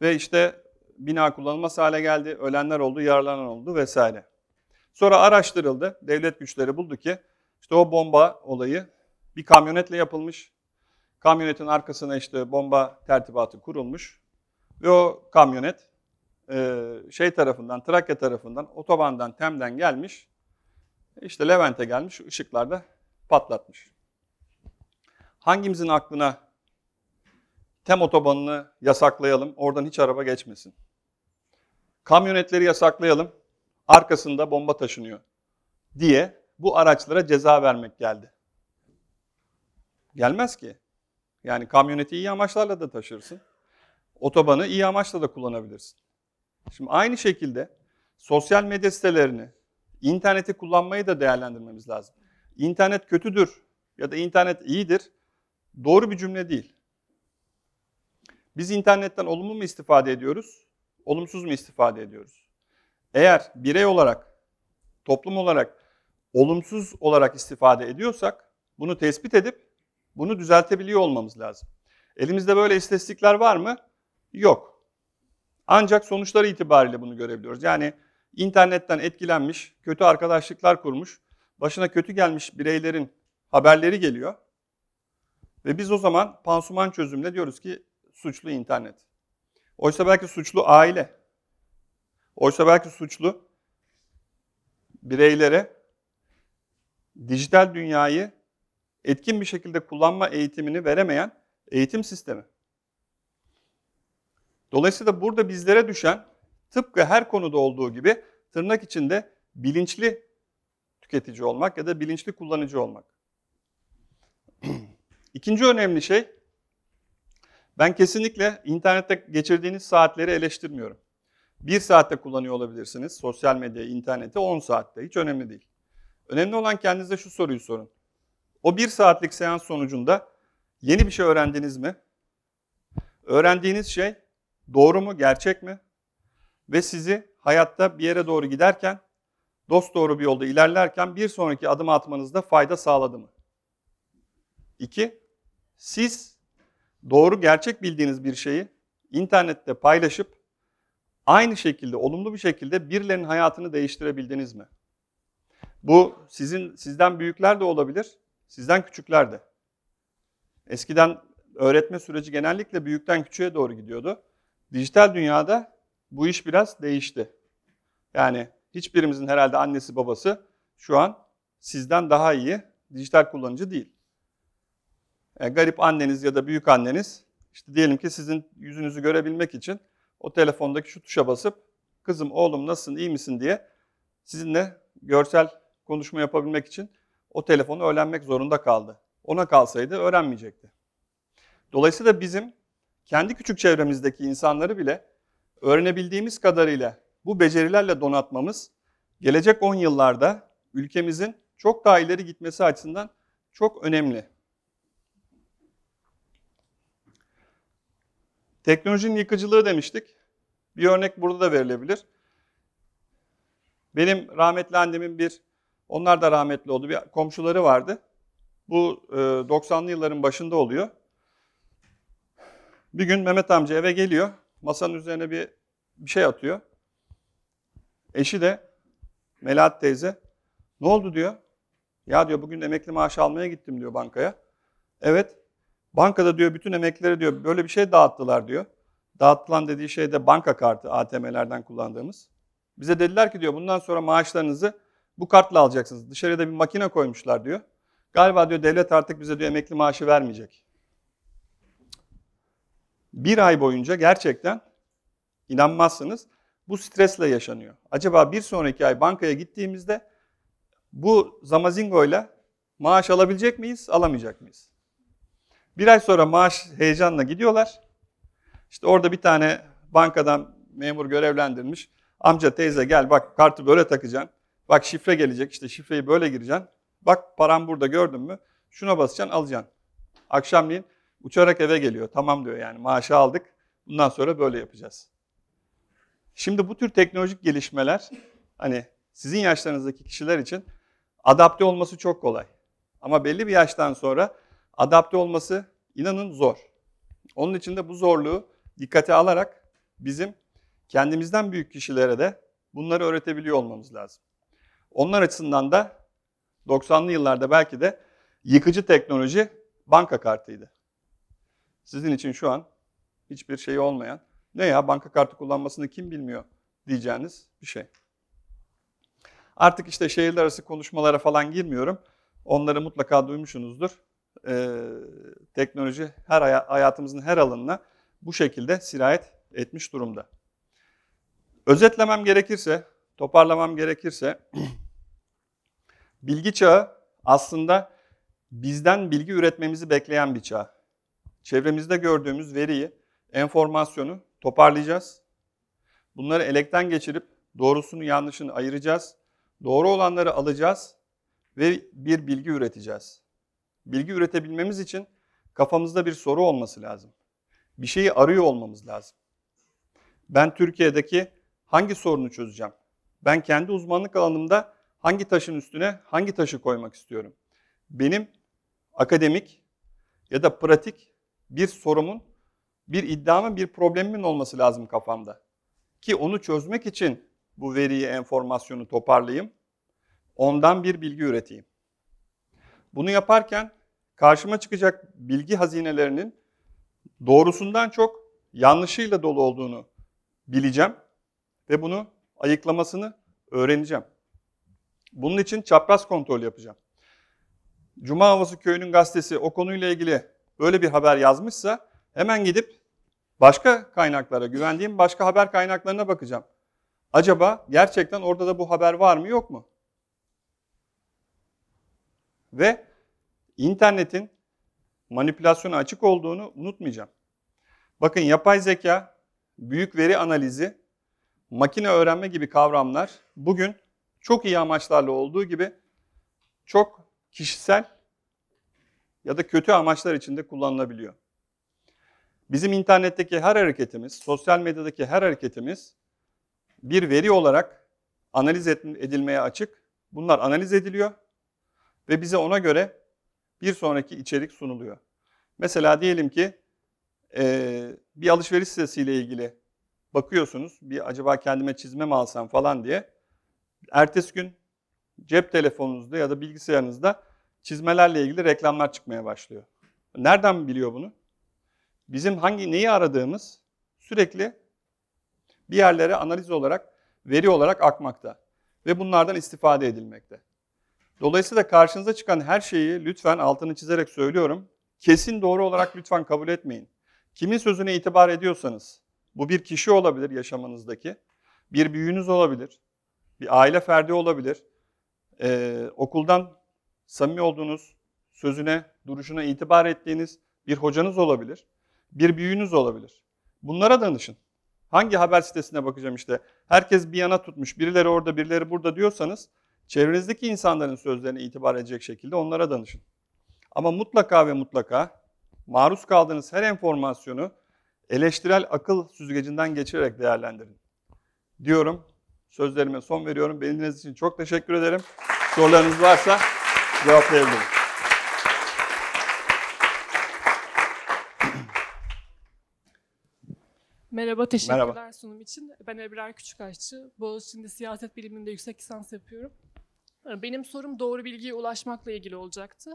ve işte bina kullanılmaz hale geldi, ölenler oldu, yaralanan oldu vesaire. Sonra araştırıldı, devlet güçleri buldu ki işte o bomba olayı bir kamyonetle yapılmış. Kamyonetin arkasına işte bomba tertibatı kurulmuş ve o kamyonet e, şey tarafından, Trakya tarafından, otobandan, Tem'den gelmiş. İşte Levent'e gelmiş, ışıklarda patlatmış. Hangimizin aklına Tem otobanını yasaklayalım, oradan hiç araba geçmesin. Kamyonetleri yasaklayalım, arkasında bomba taşınıyor diye bu araçlara ceza vermek geldi. Gelmez ki. Yani kamyoneti iyi amaçlarla da taşırsın. Otobanı iyi amaçla da kullanabilirsin. Şimdi aynı şekilde sosyal medya sitelerini, interneti kullanmayı da değerlendirmemiz lazım. İnternet kötüdür ya da internet iyidir doğru bir cümle değil. Biz internetten olumlu mu istifade ediyoruz, olumsuz mu istifade ediyoruz? Eğer birey olarak, toplum olarak olumsuz olarak istifade ediyorsak bunu tespit edip bunu düzeltebiliyor olmamız lazım. Elimizde böyle istatistikler var mı? Yok. Ancak sonuçları itibariyle bunu görebiliyoruz. Yani internetten etkilenmiş, kötü arkadaşlıklar kurmuş, başına kötü gelmiş bireylerin haberleri geliyor. Ve biz o zaman pansuman çözümle diyoruz ki suçlu internet. Oysa belki suçlu aile. Oysa belki suçlu bireylere dijital dünyayı etkin bir şekilde kullanma eğitimini veremeyen eğitim sistemi. Dolayısıyla burada bizlere düşen tıpkı her konuda olduğu gibi tırnak içinde bilinçli tüketici olmak ya da bilinçli kullanıcı olmak. [clears throat] İkinci önemli şey, ben kesinlikle internette geçirdiğiniz saatleri eleştirmiyorum. Bir saatte kullanıyor olabilirsiniz sosyal medyayı, interneti 10 saatte hiç önemli değil. Önemli olan kendinize şu soruyu sorun. O bir saatlik seans sonucunda yeni bir şey öğrendiniz mi? Öğrendiğiniz şey doğru mu, gerçek mi? Ve sizi hayatta bir yere doğru giderken, dost doğru bir yolda ilerlerken bir sonraki adım atmanızda fayda sağladı mı? İki, siz doğru gerçek bildiğiniz bir şeyi internette paylaşıp aynı şekilde olumlu bir şekilde birilerinin hayatını değiştirebildiniz mi? Bu sizin sizden büyükler de olabilir, sizden küçükler de. Eskiden öğretme süreci genellikle büyükten küçüğe doğru gidiyordu. Dijital dünyada bu iş biraz değişti. Yani hiçbirimizin herhalde annesi babası şu an sizden daha iyi dijital kullanıcı değil. E, garip anneniz ya da büyük anneniz işte diyelim ki sizin yüzünüzü görebilmek için o telefondaki şu tuşa basıp kızım oğlum nasılsın iyi misin diye sizinle görsel konuşma yapabilmek için o telefonu öğrenmek zorunda kaldı. Ona kalsaydı öğrenmeyecekti. Dolayısıyla bizim kendi küçük çevremizdeki insanları bile öğrenebildiğimiz kadarıyla bu becerilerle donatmamız gelecek 10 yıllarda ülkemizin çok daha ileri gitmesi açısından çok önemli. Teknolojinin yıkıcılığı demiştik. Bir örnek burada da verilebilir. Benim rahmetli annemin bir, onlar da rahmetli oldu, bir komşuları vardı. Bu 90'lı yılların başında oluyor. Bir gün Mehmet amca eve geliyor. Masanın üzerine bir, bir şey atıyor. Eşi de Melahat teyze ne oldu diyor. Ya diyor bugün emekli maaşı almaya gittim diyor bankaya. Evet. Bankada diyor bütün emeklileri diyor böyle bir şey dağıttılar diyor. Dağıtılan dediği şey de banka kartı ATM'lerden kullandığımız. Bize dediler ki diyor bundan sonra maaşlarınızı bu kartla alacaksınız. Dışarıya da bir makine koymuşlar diyor. Galiba diyor devlet artık bize diyor emekli maaşı vermeyecek. Bir ay boyunca gerçekten inanmazsınız bu stresle yaşanıyor. Acaba bir sonraki ay bankaya gittiğimizde bu zamazingo ile maaş alabilecek miyiz, alamayacak mıyız? Bir ay sonra maaş heyecanla gidiyorlar. İşte orada bir tane bankadan memur görevlendirmiş. Amca teyze gel bak kartı böyle takacaksın. Bak şifre gelecek işte şifreyi böyle gireceksin. Bak param burada gördün mü? Şuna basacaksın alacaksın. Akşamleyin uçarak eve geliyor. Tamam diyor yani maaşı aldık. Bundan sonra böyle yapacağız. Şimdi bu tür teknolojik gelişmeler hani sizin yaşlarınızdaki kişiler için adapte olması çok kolay. Ama belli bir yaştan sonra adapte olması inanın zor. Onun için de bu zorluğu dikkate alarak bizim kendimizden büyük kişilere de bunları öğretebiliyor olmamız lazım. Onlar açısından da 90'lı yıllarda belki de yıkıcı teknoloji banka kartıydı. Sizin için şu an hiçbir şey olmayan, ne ya banka kartı kullanmasını kim bilmiyor diyeceğiniz bir şey. Artık işte şehirler arası konuşmalara falan girmiyorum. Onları mutlaka duymuşsunuzdur. Ee, teknoloji her hayatımızın her alanına bu şekilde sirayet etmiş durumda. Özetlemem gerekirse, toparlamam gerekirse [clears throat] bilgi çağı aslında bizden bilgi üretmemizi bekleyen bir çağ. Çevremizde gördüğümüz veriyi, enformasyonu toparlayacağız. Bunları elekten geçirip doğrusunu yanlışını ayıracağız. Doğru olanları alacağız ve bir bilgi üreteceğiz. Bilgi üretebilmemiz için kafamızda bir soru olması lazım. Bir şeyi arıyor olmamız lazım. Ben Türkiye'deki hangi sorunu çözeceğim? Ben kendi uzmanlık alanımda hangi taşın üstüne hangi taşı koymak istiyorum? Benim akademik ya da pratik bir sorumun, bir iddiamın, bir problemimin olması lazım kafamda. Ki onu çözmek için bu veriyi, enformasyonu toparlayayım. Ondan bir bilgi üreteyim. Bunu yaparken karşıma çıkacak bilgi hazinelerinin doğrusundan çok yanlışıyla dolu olduğunu bileceğim ve bunu ayıklamasını öğreneceğim. Bunun için çapraz kontrol yapacağım. Cuma Havası Köyü'nün gazetesi o konuyla ilgili böyle bir haber yazmışsa hemen gidip başka kaynaklara, güvendiğim başka haber kaynaklarına bakacağım. Acaba gerçekten orada da bu haber var mı yok mu? Ve internetin manipülasyona açık olduğunu unutmayacağım. Bakın yapay zeka, büyük veri analizi, makine öğrenme gibi kavramlar bugün çok iyi amaçlarla olduğu gibi çok kişisel ya da kötü amaçlar için de kullanılabiliyor. Bizim internetteki her hareketimiz, sosyal medyadaki her hareketimiz bir veri olarak analiz edilmeye açık. Bunlar analiz ediliyor ve bize ona göre bir sonraki içerik sunuluyor. Mesela diyelim ki e, bir alışveriş sitesiyle ilgili bakıyorsunuz. Bir acaba kendime çizme mi alsam falan diye. Ertesi gün cep telefonunuzda ya da bilgisayarınızda çizmelerle ilgili reklamlar çıkmaya başlıyor. Nereden biliyor bunu? Bizim hangi neyi aradığımız sürekli bir yerlere analiz olarak, veri olarak akmakta ve bunlardan istifade edilmekte. Dolayısıyla karşınıza çıkan her şeyi lütfen altını çizerek söylüyorum. Kesin doğru olarak lütfen kabul etmeyin. Kimin sözüne itibar ediyorsanız, bu bir kişi olabilir yaşamınızdaki, bir büyüğünüz olabilir, bir aile ferdi olabilir, ee, okuldan samimi olduğunuz, sözüne, duruşuna itibar ettiğiniz bir hocanız olabilir, bir büyüğünüz olabilir. Bunlara danışın. Hangi haber sitesine bakacağım işte, herkes bir yana tutmuş, birileri orada, birileri burada diyorsanız, çevrenizdeki insanların sözlerine itibar edecek şekilde onlara danışın. Ama mutlaka ve mutlaka maruz kaldığınız her enformasyonu eleştirel akıl süzgecinden geçirerek değerlendirin. Diyorum, sözlerime son veriyorum. Beni dinlediğiniz için çok teşekkür ederim. Sorularınız varsa cevaplayabilirim. Merhaba, teşekkürler Merhaba. sunum için. Ben Ebrar Küçükaşçı. Boğaziçi'nde siyaset biliminde yüksek lisans yapıyorum. Benim sorum doğru bilgiye ulaşmakla ilgili olacaktı.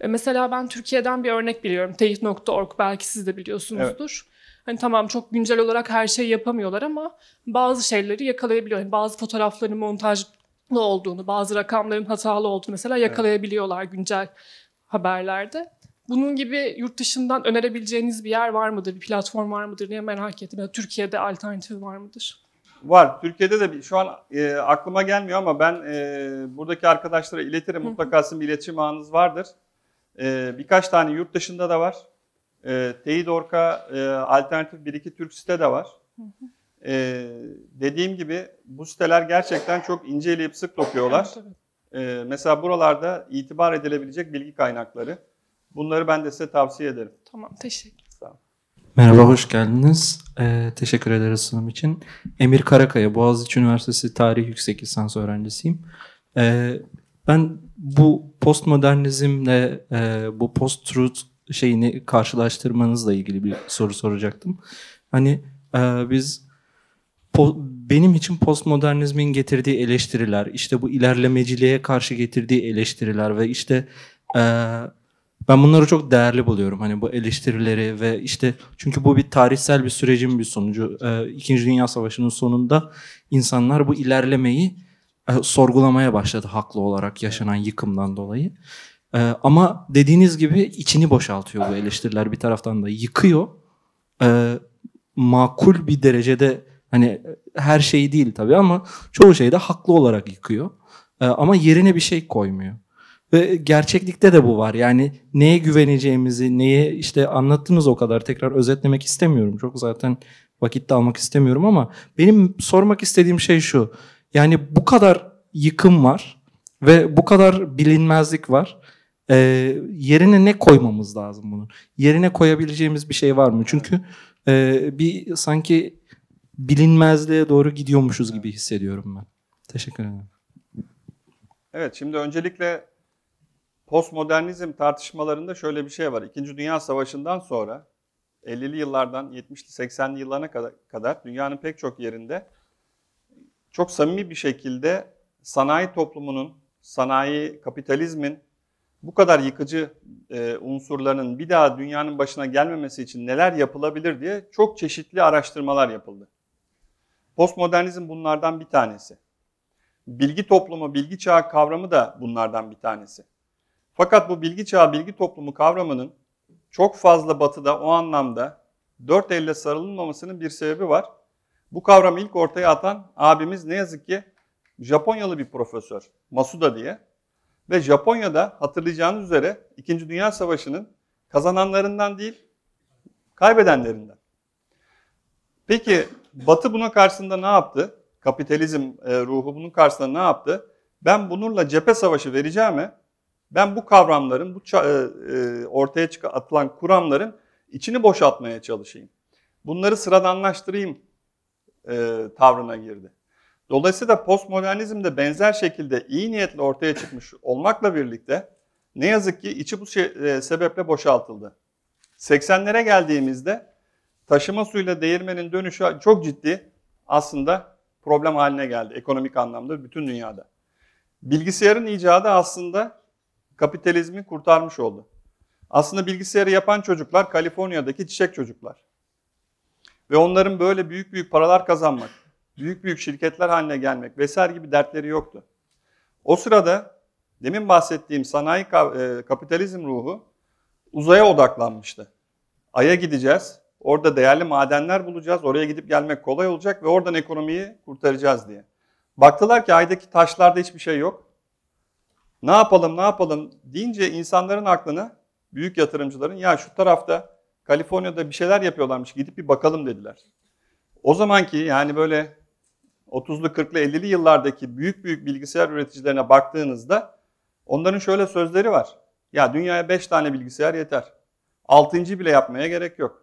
E, Mesela ben Türkiye'den bir örnek biliyorum. Teyit.org belki siz de biliyorsunuzdur. Hani tamam çok güncel olarak her şeyi yapamıyorlar ama bazı şeyleri yakalayabiliyor. Yani bazı fotoğrafların montajlı olduğunu, bazı rakamların hatalı olduğunu mesela yakalayabiliyorlar güncel haberlerde. Bunun gibi yurt dışından önerebileceğiniz bir yer var mıdır, bir platform var mıdır diye merak ettim. Ya Türkiye'de alternatif var mıdır? Var. Türkiye'de de şu an e, aklıma gelmiyor ama ben e, buradaki arkadaşlara iletirim. Mutlaka sizin bir iletişim ağınız vardır. E, birkaç tane yurt dışında da var. E, Teyit.org'a e, alternatif bir iki Türk site de var. E, dediğim gibi bu siteler gerçekten çok inceleyip sık dokuyorlar. E, mesela buralarda itibar edilebilecek bilgi kaynakları. Bunları ben de size tavsiye ederim. Tamam, teşekkür. Merhaba, hoş geldiniz. Ee, teşekkür ederiz sunum için. Emir Karakaya, Boğaziçi Üniversitesi Tarih Yüksek Lisans öğrencisiyim. Ee, ben bu postmodernizmle e, bu post-truth şeyini karşılaştırmanızla ilgili bir soru soracaktım. Hani e, biz benim için postmodernizmin getirdiği eleştiriler, işte bu ilerlemeciliğe karşı getirdiği eleştiriler ve işte e, ben bunları çok değerli buluyorum. Hani bu eleştirileri ve işte çünkü bu bir tarihsel bir sürecin bir sonucu. Ee, İkinci Dünya Savaşı'nın sonunda insanlar bu ilerlemeyi e, sorgulamaya başladı haklı olarak yaşanan yıkımdan dolayı. Ee, ama dediğiniz gibi içini boşaltıyor bu eleştiriler bir taraftan da yıkıyor. Ee, makul bir derecede hani her şey değil tabii ama çoğu şeyde haklı olarak yıkıyor. Ama yerine bir şey koymuyor. Ve gerçeklikte de bu var. Yani neye güveneceğimizi, neye işte anlattınız o kadar. Tekrar özetlemek istemiyorum. Çok zaten vakit de almak istemiyorum ama benim sormak istediğim şey şu. Yani bu kadar yıkım var ve bu kadar bilinmezlik var. Ee, yerine ne koymamız lazım bunun? Yerine koyabileceğimiz bir şey var mı? Çünkü e, bir sanki bilinmezliğe doğru gidiyormuşuz gibi hissediyorum ben. Teşekkür ederim. Evet, şimdi öncelikle postmodernizm tartışmalarında şöyle bir şey var. İkinci Dünya Savaşı'ndan sonra 50'li yıllardan 70'li 80'li yıllarına kadar, dünyanın pek çok yerinde çok samimi bir şekilde sanayi toplumunun, sanayi kapitalizmin bu kadar yıkıcı e, unsurlarının bir daha dünyanın başına gelmemesi için neler yapılabilir diye çok çeşitli araştırmalar yapıldı. Postmodernizm bunlardan bir tanesi. Bilgi toplumu, bilgi çağı kavramı da bunlardan bir tanesi. Fakat bu bilgi çağı, bilgi toplumu kavramının çok fazla batıda o anlamda dört elle sarılmamasının bir sebebi var. Bu kavramı ilk ortaya atan abimiz ne yazık ki Japonyalı bir profesör, Masuda diye. Ve Japonya'da hatırlayacağınız üzere 2. Dünya Savaşı'nın kazananlarından değil, kaybedenlerinden. Peki Batı buna karşısında ne yaptı? Kapitalizm e, ruhu bunun karşısında ne yaptı? Ben bununla cephe savaşı vereceğime ben bu kavramların, bu e, e, ortaya atılan kuramların içini boşaltmaya çalışayım. Bunları sıradanlaştırayım e, tavrına girdi. Dolayısıyla postmodernizm de benzer şekilde iyi niyetle ortaya çıkmış olmakla birlikte ne yazık ki içi bu sebeple boşaltıldı. 80'lere geldiğimizde taşıma suyla değirmenin dönüşü çok ciddi aslında problem haline geldi ekonomik anlamda bütün dünyada. Bilgisayarın icadı aslında kapitalizmi kurtarmış oldu. Aslında bilgisayarı yapan çocuklar Kaliforniya'daki çiçek çocuklar. Ve onların böyle büyük büyük paralar kazanmak, büyük büyük şirketler haline gelmek vesaire gibi dertleri yoktu. O sırada demin bahsettiğim sanayi e, kapitalizm ruhu uzaya odaklanmıştı. Ay'a gideceğiz. Orada değerli madenler bulacağız. Oraya gidip gelmek kolay olacak ve oradan ekonomiyi kurtaracağız diye. Baktılar ki aydaki taşlarda hiçbir şey yok. Ne yapalım ne yapalım deyince insanların aklına büyük yatırımcıların ya şu tarafta Kaliforniya'da bir şeyler yapıyorlarmış gidip bir bakalım dediler. O zamanki yani böyle 30'lu 40'lı 50'li yıllardaki büyük büyük bilgisayar üreticilerine baktığınızda onların şöyle sözleri var. Ya dünyaya 5 tane bilgisayar yeter. 6. bile yapmaya gerek yok.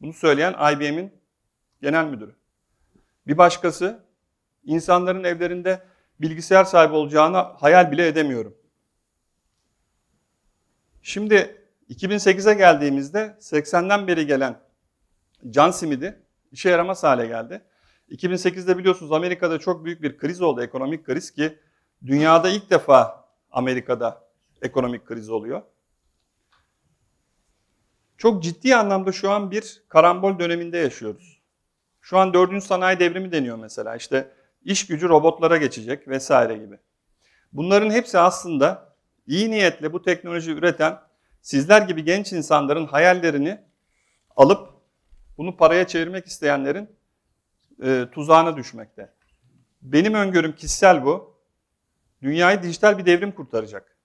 Bunu söyleyen IBM'in genel müdürü. Bir başkası insanların evlerinde bilgisayar sahibi olacağını hayal bile edemiyorum. Şimdi 2008'e geldiğimizde 80'den beri gelen Can Smith'i işe yaramaz hale geldi. 2008'de biliyorsunuz Amerika'da çok büyük bir kriz oldu, ekonomik kriz ki dünyada ilk defa Amerika'da ekonomik kriz oluyor. Çok ciddi anlamda şu an bir karambol döneminde yaşıyoruz. Şu an dördüncü sanayi devrimi deniyor mesela. İşte iş gücü robotlara geçecek vesaire gibi. Bunların hepsi aslında iyi niyetle bu teknoloji üreten sizler gibi genç insanların hayallerini alıp bunu paraya çevirmek isteyenlerin e, tuzağına düşmekte. Benim öngörüm kişisel bu. Dünyayı dijital bir devrim kurtaracak.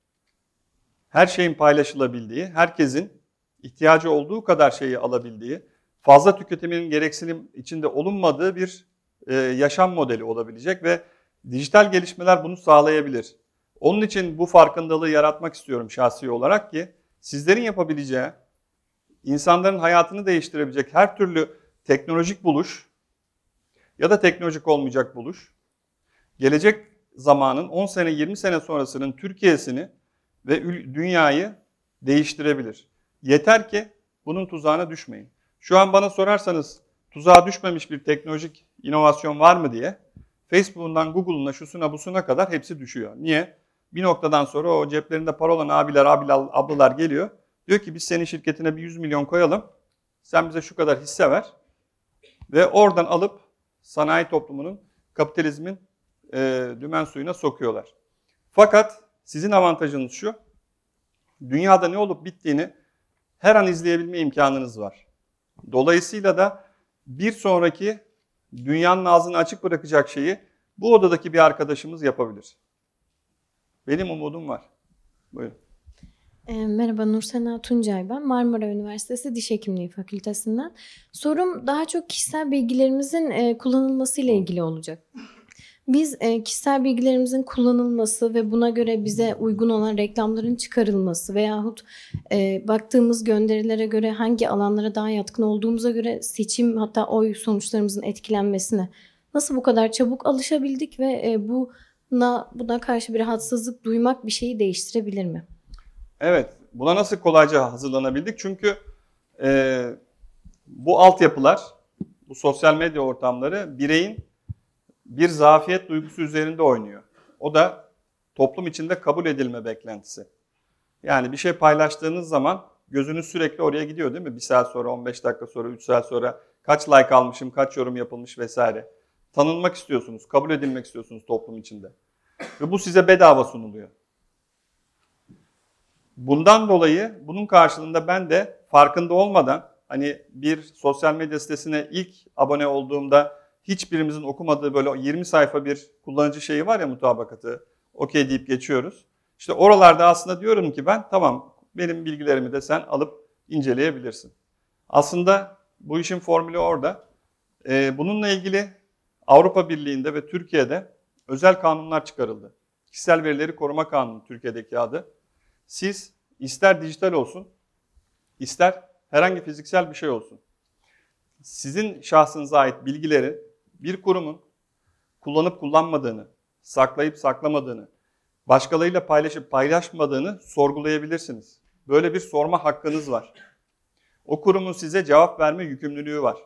Her şeyin paylaşılabildiği, herkesin ihtiyacı olduğu kadar şeyi alabildiği, fazla tüketimin gereksinim içinde olunmadığı bir yaşam modeli olabilecek ve dijital gelişmeler bunu sağlayabilir. Onun için bu farkındalığı yaratmak istiyorum şahsi olarak ki sizlerin yapabileceği, insanların hayatını değiştirebilecek her türlü teknolojik buluş ya da teknolojik olmayacak buluş, gelecek zamanın 10 sene 20 sene sonrasının Türkiye'sini ve dünyayı değiştirebilir. Yeter ki bunun tuzağına düşmeyin. Şu an bana sorarsanız tuzağa düşmemiş bir teknolojik inovasyon var mı diye Facebook'undan Google'una şusuna busuna kadar hepsi düşüyor. Niye? Bir noktadan sonra o ceplerinde para olan abiler, abiler, ablalar geliyor. Diyor ki biz senin şirketine bir 100 milyon koyalım. Sen bize şu kadar hisse ver. Ve oradan alıp sanayi toplumunun, kapitalizmin e, dümen suyuna sokuyorlar. Fakat sizin avantajınız şu. Dünyada ne olup bittiğini her an izleyebilme imkanınız var. Dolayısıyla da bir sonraki dünyanın ağzını açık bırakacak şeyi bu odadaki bir arkadaşımız yapabilir. Benim umudum var. Buyurun. E, Merhaba Nursena Tuncay ben. Marmara Üniversitesi Diş Hekimliği Fakültesinden. Sorum daha çok kişisel bilgilerimizin e, kullanılması ile ilgili olacak. Biz e, kişisel bilgilerimizin kullanılması ve buna göre bize uygun olan reklamların çıkarılması veyahut e, baktığımız gönderilere göre hangi alanlara daha yatkın olduğumuza göre seçim hatta oy sonuçlarımızın etkilenmesine nasıl bu kadar çabuk alışabildik ve e, buna, buna karşı bir rahatsızlık duymak bir şeyi değiştirebilir mi? Evet, buna nasıl kolayca hazırlanabildik? Çünkü e, bu altyapılar, bu sosyal medya ortamları bireyin bir zafiyet duygusu üzerinde oynuyor. O da toplum içinde kabul edilme beklentisi. Yani bir şey paylaştığınız zaman gözünüz sürekli oraya gidiyor değil mi? Bir saat sonra, 15 dakika sonra, 3 saat sonra kaç like almışım, kaç yorum yapılmış vesaire. Tanınmak istiyorsunuz, kabul edilmek istiyorsunuz toplum içinde. Ve bu size bedava sunuluyor. Bundan dolayı bunun karşılığında ben de farkında olmadan hani bir sosyal medya sitesine ilk abone olduğumda hiçbirimizin okumadığı böyle 20 sayfa bir kullanıcı şeyi var ya mutabakatı. Okey deyip geçiyoruz. İşte oralarda aslında diyorum ki ben tamam benim bilgilerimi de sen alıp inceleyebilirsin. Aslında bu işin formülü orada. Ee, bununla ilgili Avrupa Birliği'nde ve Türkiye'de özel kanunlar çıkarıldı. Kişisel Verileri Koruma Kanunu Türkiye'deki adı. Siz ister dijital olsun, ister herhangi fiziksel bir şey olsun. Sizin şahsınıza ait bilgileri bir kurumun kullanıp kullanmadığını, saklayıp saklamadığını, başkalarıyla paylaşıp paylaşmadığını sorgulayabilirsiniz. Böyle bir sorma hakkınız var. O kurumun size cevap verme yükümlülüğü var.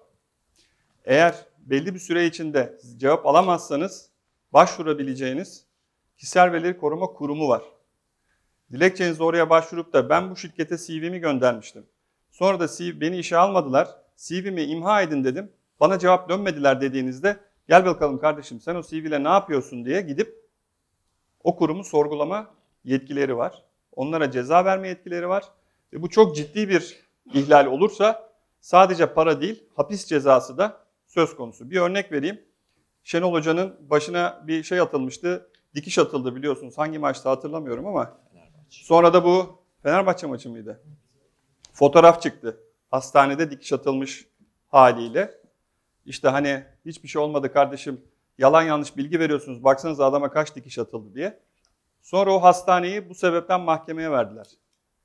Eğer belli bir süre içinde cevap alamazsanız başvurabileceğiniz Kişisel Verileri Koruma Kurumu var. Dilekçenizi oraya başvurup da ben bu şirkete CV'mi göndermiştim. Sonra da CV, beni işe almadılar. CV'mi imha edin dedim. Bana cevap dönmediler dediğinizde gel bakalım kardeşim sen o CV ile ne yapıyorsun diye gidip o kurumu sorgulama yetkileri var. Onlara ceza verme yetkileri var. Ve bu çok ciddi bir ihlal olursa sadece para değil, hapis cezası da söz konusu. Bir örnek vereyim. Şenol Hoca'nın başına bir şey atılmıştı. Dikiş atıldı biliyorsunuz. Hangi maçta hatırlamıyorum ama. Sonra da bu Fenerbahçe maçı mıydı? Fotoğraf çıktı. Hastanede dikiş atılmış haliyle. İşte hani hiçbir şey olmadı kardeşim. Yalan yanlış bilgi veriyorsunuz. Baksanıza adama kaç dikiş atıldı diye. Sonra o hastaneyi bu sebepten mahkemeye verdiler.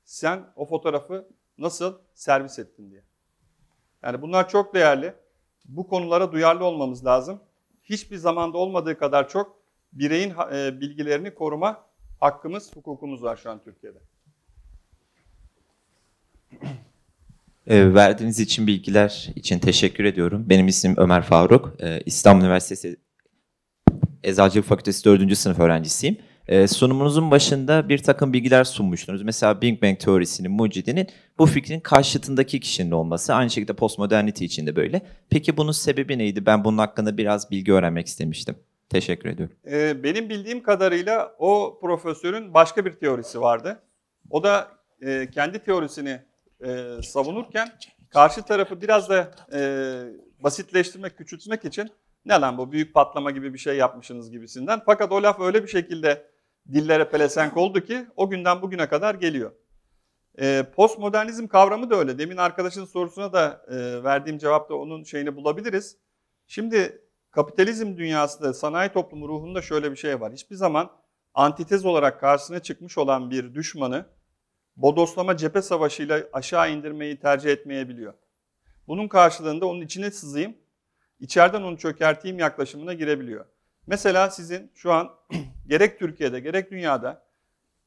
Sen o fotoğrafı nasıl servis ettin diye. Yani bunlar çok değerli. Bu konulara duyarlı olmamız lazım. Hiçbir zamanda olmadığı kadar çok bireyin e, bilgilerini koruma hakkımız, hukukumuz var şu an Türkiye'de. E, verdiğiniz için bilgiler için teşekkür ediyorum. Benim ismim Ömer Faruk. E, İstanbul Üniversitesi Eczacılık Fakültesi 4. sınıf öğrencisiyim. E, sunumunuzun başında bir takım bilgiler sunmuştunuz. Mesela Big Bang teorisinin mucidinin bu fikrin karşıtındaki kişinin olması. Aynı şekilde postmodernity için de böyle. Peki bunun sebebi neydi? Ben bunun hakkında biraz bilgi öğrenmek istemiştim. Teşekkür ediyorum. Ee, benim bildiğim kadarıyla o profesörün başka bir teorisi vardı. O da e, kendi teorisini e, savunurken karşı tarafı biraz da e, basitleştirmek, küçültmek için ne lan bu büyük patlama gibi bir şey yapmışsınız gibisinden. Fakat o laf öyle bir şekilde dillere pelesenk oldu ki o günden bugüne kadar geliyor. E, postmodernizm kavramı da öyle. Demin arkadaşın sorusuna da e, verdiğim cevapta onun şeyini bulabiliriz. Şimdi kapitalizm dünyasında, sanayi toplumu ruhunda şöyle bir şey var. Hiçbir zaman antitez olarak karşısına çıkmış olan bir düşmanı bodoslama cephe savaşıyla aşağı indirmeyi tercih etmeyebiliyor. Bunun karşılığında onun içine sızayım, içeriden onu çökerteyim yaklaşımına girebiliyor. Mesela sizin şu an [clears throat] gerek Türkiye'de gerek dünyada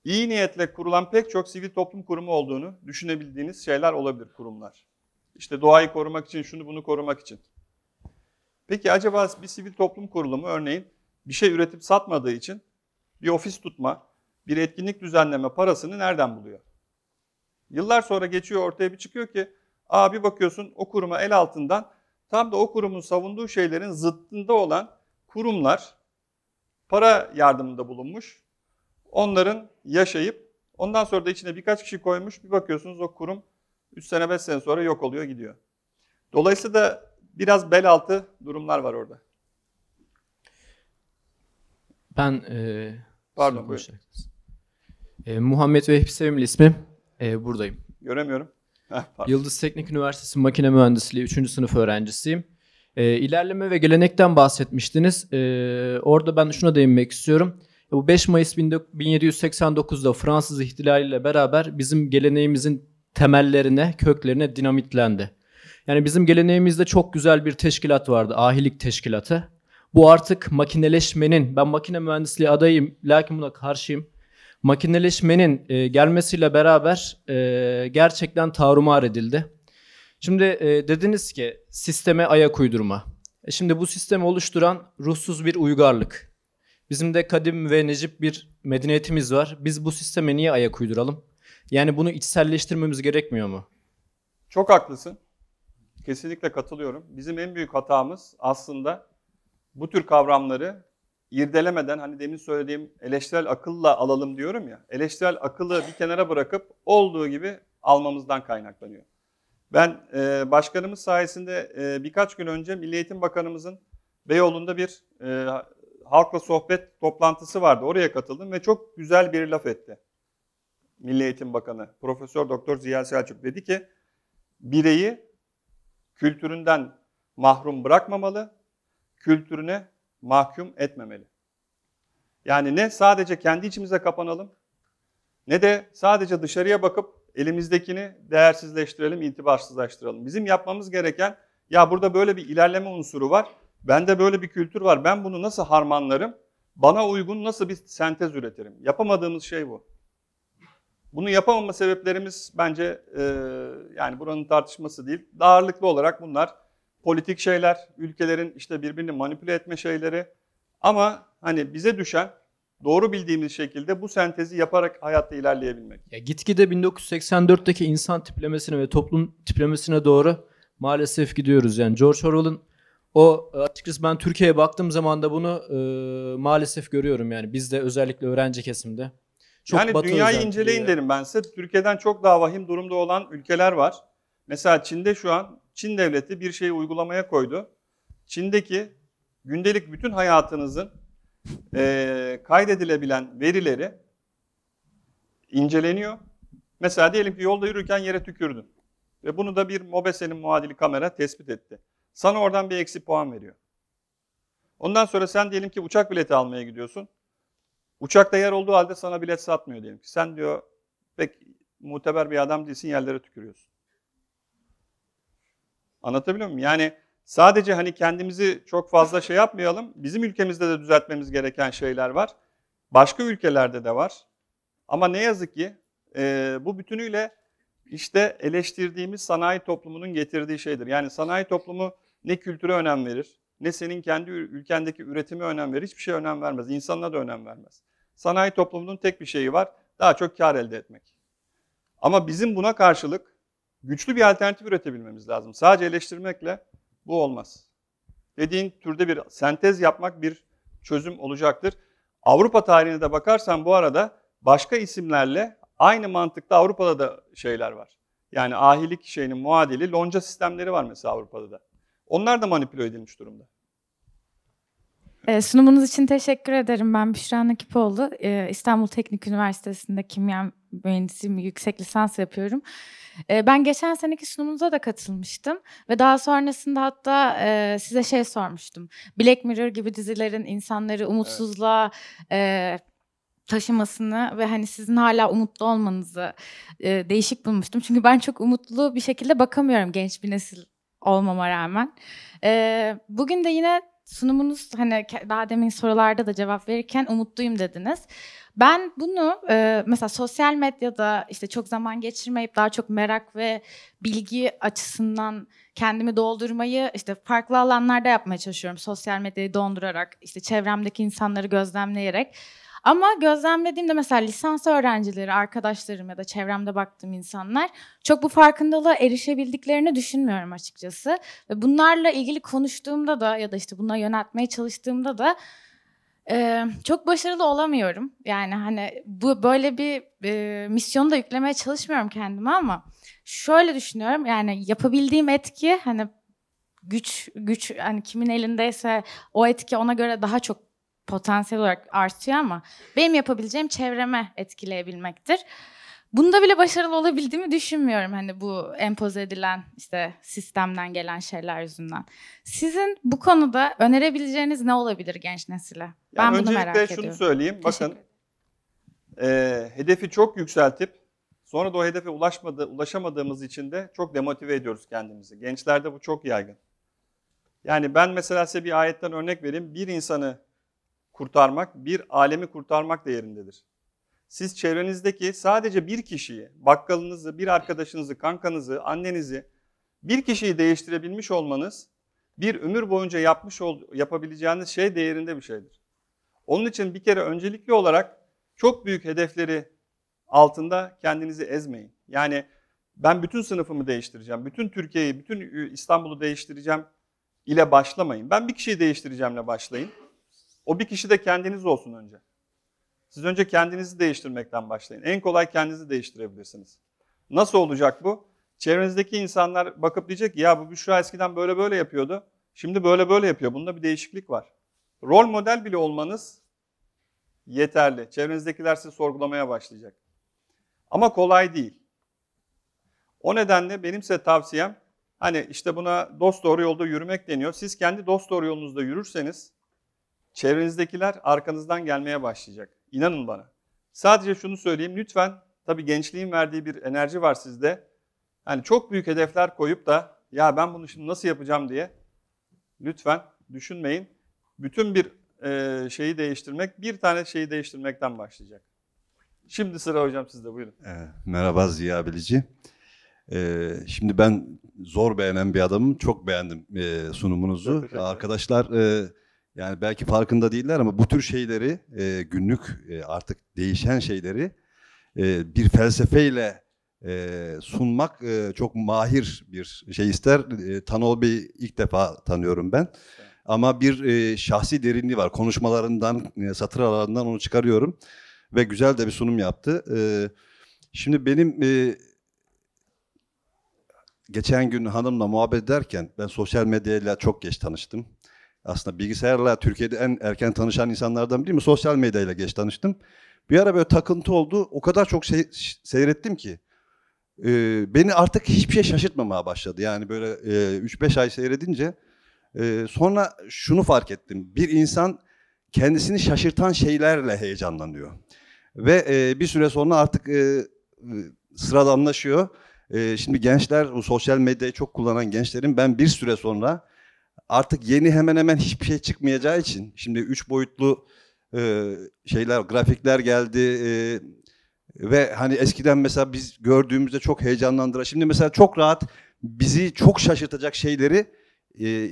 iyi niyetle kurulan pek çok sivil toplum kurumu olduğunu düşünebildiğiniz şeyler olabilir kurumlar. İşte doğayı korumak için, şunu bunu korumak için. Peki acaba bir sivil toplum kurulumu örneğin bir şey üretip satmadığı için bir ofis tutma, bir etkinlik düzenleme parasını nereden buluyor? Yıllar sonra geçiyor ortaya bir çıkıyor ki aa bir bakıyorsun o kuruma el altından tam da o kurumun savunduğu şeylerin zıttında olan kurumlar para yardımında bulunmuş. Onların yaşayıp ondan sonra da içine birkaç kişi koymuş bir bakıyorsunuz o kurum 3 sene 5 sene sonra yok oluyor gidiyor. Dolayısıyla da biraz bel altı durumlar var orada. Ben e, Pardon, buyurun. E, Muhammed Vehbi Sevimli ismim. E, buradayım. Göremiyorum. Heh, pardon. Yıldız Teknik Üniversitesi Makine Mühendisliği 3. sınıf öğrencisiyim. E, ilerleme ve gelenekten bahsetmiştiniz. E, orada ben şuna değinmek istiyorum. E, bu 5 Mayıs 1789'da Fransız ihtilaliyle beraber bizim geleneğimizin temellerine, köklerine dinamitlendi. Yani bizim geleneğimizde çok güzel bir teşkilat vardı. Ahilik Teşkilatı. Bu artık makineleşmenin, ben makine mühendisliği adayım lakin buna karşıyım. Makineleşmenin e, gelmesiyle beraber e, gerçekten tarumar edildi. Şimdi e, dediniz ki sisteme ayak uydurma. E, şimdi bu sistemi oluşturan ruhsuz bir uygarlık. Bizim de kadim ve necip bir medeniyetimiz var. Biz bu sisteme niye ayak uyduralım? Yani bunu içselleştirmemiz gerekmiyor mu? Çok haklısın. Kesinlikle katılıyorum. Bizim en büyük hatamız aslında bu tür kavramları irdelemeden hani demin söylediğim eleştirel akılla alalım diyorum ya. Eleştirel akıllı bir kenara bırakıp olduğu gibi almamızdan kaynaklanıyor. Ben e, başkanımız sayesinde e, birkaç gün önce Milli Eğitim Bakanımızın Beyoğlu'nda bir e, halkla sohbet toplantısı vardı. Oraya katıldım ve çok güzel bir laf etti. Milli Eğitim Bakanı Profesör Doktor Ziya Selçuk dedi ki bireyi kültüründen mahrum bırakmamalı, kültürüne mahkum etmemeli. Yani ne sadece kendi içimize kapanalım, ne de sadece dışarıya bakıp elimizdekini değersizleştirelim, itibarsızlaştıralım. Bizim yapmamız gereken, ya burada böyle bir ilerleme unsuru var, bende böyle bir kültür var, ben bunu nasıl harmanlarım, bana uygun nasıl bir sentez üretirim? Yapamadığımız şey bu. Bunu yapamama sebeplerimiz bence e, yani buranın tartışması değil. Ağırlıklı olarak bunlar politik şeyler, ülkelerin işte birbirini manipüle etme şeyleri. Ama hani bize düşen doğru bildiğimiz şekilde bu sentezi yaparak hayatta ilerleyebilmek. Ya gitgide 1984'teki insan tiplemesine ve toplum tiplemesine doğru maalesef gidiyoruz. Yani George Orwell'ın o açıkçası ben Türkiye'ye baktığım zaman da bunu e, maalesef görüyorum yani bizde özellikle öğrenci kesimde. Çok yani dünyayı inceleyin derim ben size. Türkiye'den çok daha vahim durumda olan ülkeler var. Mesela Çin'de şu an Çin devleti bir şeyi uygulamaya koydu. Çin'deki gündelik bütün hayatınızın eee, kaydedilebilen verileri inceleniyor. Mesela diyelim ki yolda yürürken yere tükürdün. Ve bunu da bir mobesenin muadili kamera tespit etti. Sana oradan bir eksi puan veriyor. Ondan sonra sen diyelim ki uçak bileti almaya gidiyorsun. Uçakta yer olduğu halde sana bilet satmıyor diyelim ki. Sen diyor pek muteber bir adam değilsin yerlere tükürüyorsun. Anlatabiliyor muyum? Yani sadece hani kendimizi çok fazla şey yapmayalım. Bizim ülkemizde de düzeltmemiz gereken şeyler var. Başka ülkelerde de var. Ama ne yazık ki e, bu bütünüyle işte eleştirdiğimiz sanayi toplumunun getirdiği şeydir. Yani sanayi toplumu ne kültüre önem verir, ne senin kendi ül- ülkendeki üretime önem verir, hiçbir şeye önem vermez. İnsanına da önem vermez. Sanayi toplumunun tek bir şeyi var, daha çok kar elde etmek. Ama bizim buna karşılık güçlü bir alternatif üretebilmemiz lazım. Sadece eleştirmekle bu olmaz. Dediğin türde bir sentez yapmak bir çözüm olacaktır. Avrupa tarihine de bakarsan bu arada başka isimlerle aynı mantıkta Avrupa'da da şeyler var. Yani ahilik şeyinin muadili lonca sistemleri var mesela Avrupa'da da. Onlar da manipüle edilmiş durumda. E, sunumunuz için teşekkür ederim. Ben Büşra Nakipoğlu. E, İstanbul Teknik Üniversitesi'nde kimya mühendisiyim, yüksek lisans yapıyorum. E, ben geçen seneki sunumunuza da katılmıştım ve daha sonrasında hatta e, size şey sormuştum. Black Mirror gibi dizilerin insanları umutsuzluğa e, taşımasını ve hani sizin hala umutlu olmanızı e, değişik bulmuştum. Çünkü ben çok umutlu bir şekilde bakamıyorum genç bir nesil olmama rağmen. E, bugün de yine sunumunuz hani daha demin sorularda da cevap verirken umutluyum dediniz. Ben bunu e, mesela sosyal medyada işte çok zaman geçirmeyip daha çok merak ve bilgi açısından kendimi doldurmayı işte farklı alanlarda yapmaya çalışıyorum. Sosyal medyayı dondurarak, işte çevremdeki insanları gözlemleyerek. Ama gözlemlediğimde mesela lisans öğrencileri, arkadaşlarım ya da çevremde baktığım insanlar çok bu farkındalığa erişebildiklerini düşünmüyorum açıkçası. Ve bunlarla ilgili konuştuğumda da ya da işte buna yöneltmeye çalıştığımda da e, çok başarılı olamıyorum. Yani hani bu böyle bir e, misyonu da yüklemeye çalışmıyorum kendime ama şöyle düşünüyorum. Yani yapabildiğim etki hani güç güç hani kimin elindeyse o etki ona göre daha çok potansiyel olarak artıyor ama benim yapabileceğim çevreme etkileyebilmektir. Bunda bile başarılı olabildiğimi düşünmüyorum hani bu empoze edilen işte sistemden gelen şeyler yüzünden. Sizin bu konuda önerebileceğiniz ne olabilir genç nesile? Ben Yani bunu öncelikle merak şunu ediyorum. söyleyeyim. Teşekkür Bakın e, hedefi çok yükseltip sonra da o hedefe ulaşmadı, ulaşamadığımız için de çok demotive ediyoruz kendimizi. Gençlerde bu çok yaygın. Yani ben mesela size bir ayetten örnek vereyim. Bir insanı kurtarmak, bir alemi kurtarmak değerindedir. Siz çevrenizdeki sadece bir kişiyi, bakkalınızı, bir arkadaşınızı, kankanızı, annenizi, bir kişiyi değiştirebilmiş olmanız bir ömür boyunca yapmış ol, yapabileceğiniz şey değerinde bir şeydir. Onun için bir kere öncelikli olarak çok büyük hedefleri altında kendinizi ezmeyin. Yani ben bütün sınıfımı değiştireceğim, bütün Türkiye'yi, bütün İstanbul'u değiştireceğim ile başlamayın. Ben bir kişiyi değiştireceğimle başlayın. O bir kişi de kendiniz olsun önce. Siz önce kendinizi değiştirmekten başlayın. En kolay kendinizi değiştirebilirsiniz. Nasıl olacak bu? Çevrenizdeki insanlar bakıp diyecek ki ya bu Büşra eskiden böyle böyle yapıyordu. Şimdi böyle böyle yapıyor. Bunda bir değişiklik var. Rol model bile olmanız yeterli. Çevrenizdekiler sizi sorgulamaya başlayacak. Ama kolay değil. O nedenle benim size tavsiyem hani işte buna dost doğru yolda yürümek deniyor. Siz kendi dost doğru yolunuzda yürürseniz çevrenizdekiler arkanızdan gelmeye başlayacak. İnanın bana. Sadece şunu söyleyeyim lütfen tabii gençliğin verdiği bir enerji var sizde. Yani çok büyük hedefler koyup da ya ben bunu şimdi nasıl yapacağım diye lütfen düşünmeyin. Bütün bir e, şeyi değiştirmek bir tane şeyi değiştirmekten başlayacak. Şimdi sıra hocam sizde buyurun. Ee, Merhaba Ziya Bilici. Ee, Şimdi ben zor beğenen bir adamım. Çok beğendim e, sunumunuzu. Arkadaşlar e, yani belki farkında değiller ama bu tür şeyleri e, günlük e, artık değişen şeyleri e, bir felsefeyle e, sunmak e, çok mahir bir şey ister. E, Tanol Bey'i ilk defa tanıyorum ben. Ama bir e, şahsi derinliği var. Konuşmalarından, e, satır aralarından onu çıkarıyorum. ve güzel de bir sunum yaptı. Ee, şimdi benim e, geçen gün hanımla muhabbet ederken ben sosyal medyayla çok geç tanıştım. Aslında bilgisayarla Türkiye'de en erken tanışan insanlardan biriyim. Sosyal medyayla geç tanıştım. Bir ara böyle takıntı oldu. O kadar çok şey, seyrettim ki. e, beni artık hiçbir şey şaşırtmamaya başladı. Yani böyle e, 3-5 ay seyredince e, sonra şunu fark ettim. Bir insan kendisini şaşırtan şeylerle heyecanlanıyor. Ve e, bir süre sonra artık e, sıradanlaşıyor. E, şimdi gençler, bu sosyal medyayı çok kullanan gençlerin ben bir süre sonra artık yeni hemen hemen hiçbir şey çıkmayacağı için şimdi üç boyutlu e, şeyler, grafikler geldi e, ve hani eskiden mesela biz gördüğümüzde çok heyecanlandıran, şimdi mesela çok rahat bizi çok şaşırtacak şeyleri e,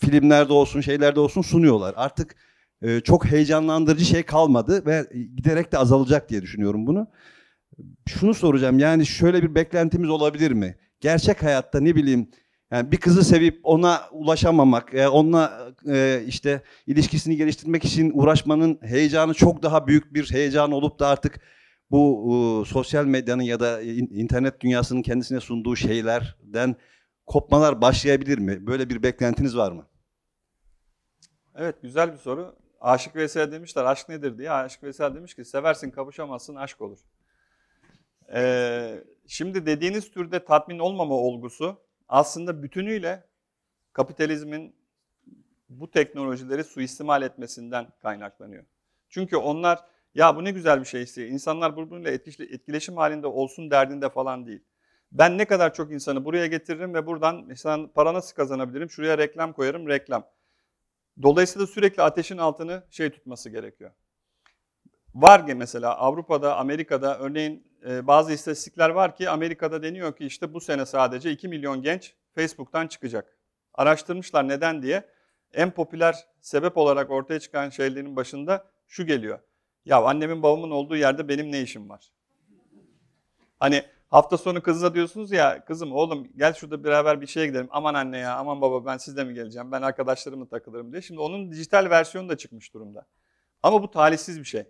filmlerde olsun, şeylerde olsun sunuyorlar. Artık e, çok heyecanlandırıcı şey kalmadı ve giderek de azalacak diye düşünüyorum bunu. Şunu soracağım yani şöyle bir beklentimiz olabilir mi? Gerçek hayatta ne bileyim yani bir kızı sevip ona ulaşamamak, e, onunla e, işte ilişkisini geliştirmek için uğraşmanın heyecanı çok daha büyük bir heyecan olup da artık bu sosyal medyanın ya da in- internet dünyasının kendisine sunduğu şeylerden kopmalar başlayabilir mi? Böyle bir beklentiniz var mı? Evet güzel bir soru. Aşık Veysel demişler aşk nedir diye. Aşık Veysel demiş ki seversin kavuşamazsın aşk olur. Ee, şimdi dediğiniz türde tatmin olmama olgusu aslında bütünüyle kapitalizmin bu teknolojileri suistimal etmesinden kaynaklanıyor. Çünkü onlar ya bu ne güzel bir şey istiyor. İnsanlar birbiriyle etkileş- etkileşim halinde olsun derdinde falan değil. Ben ne kadar çok insanı buraya getiririm ve buradan mesela para nasıl kazanabilirim? Şuraya reklam koyarım, reklam. Dolayısıyla sürekli ateşin altını şey tutması gerekiyor. Var ki mesela Avrupa'da, Amerika'da örneğin bazı istatistikler var ki Amerika'da deniyor ki işte bu sene sadece 2 milyon genç Facebook'tan çıkacak. Araştırmışlar neden diye. En popüler sebep olarak ortaya çıkan şeylerin başında şu geliyor. Ya annemin babamın olduğu yerde benim ne işim var? Hani hafta sonu kızla diyorsunuz ya kızım oğlum gel şurada beraber bir şeye gidelim. Aman anne ya aman baba ben sizle mi geleceğim? Ben arkadaşlarımla takılırım diye. Şimdi onun dijital versiyonu da çıkmış durumda. Ama bu talihsiz bir şey.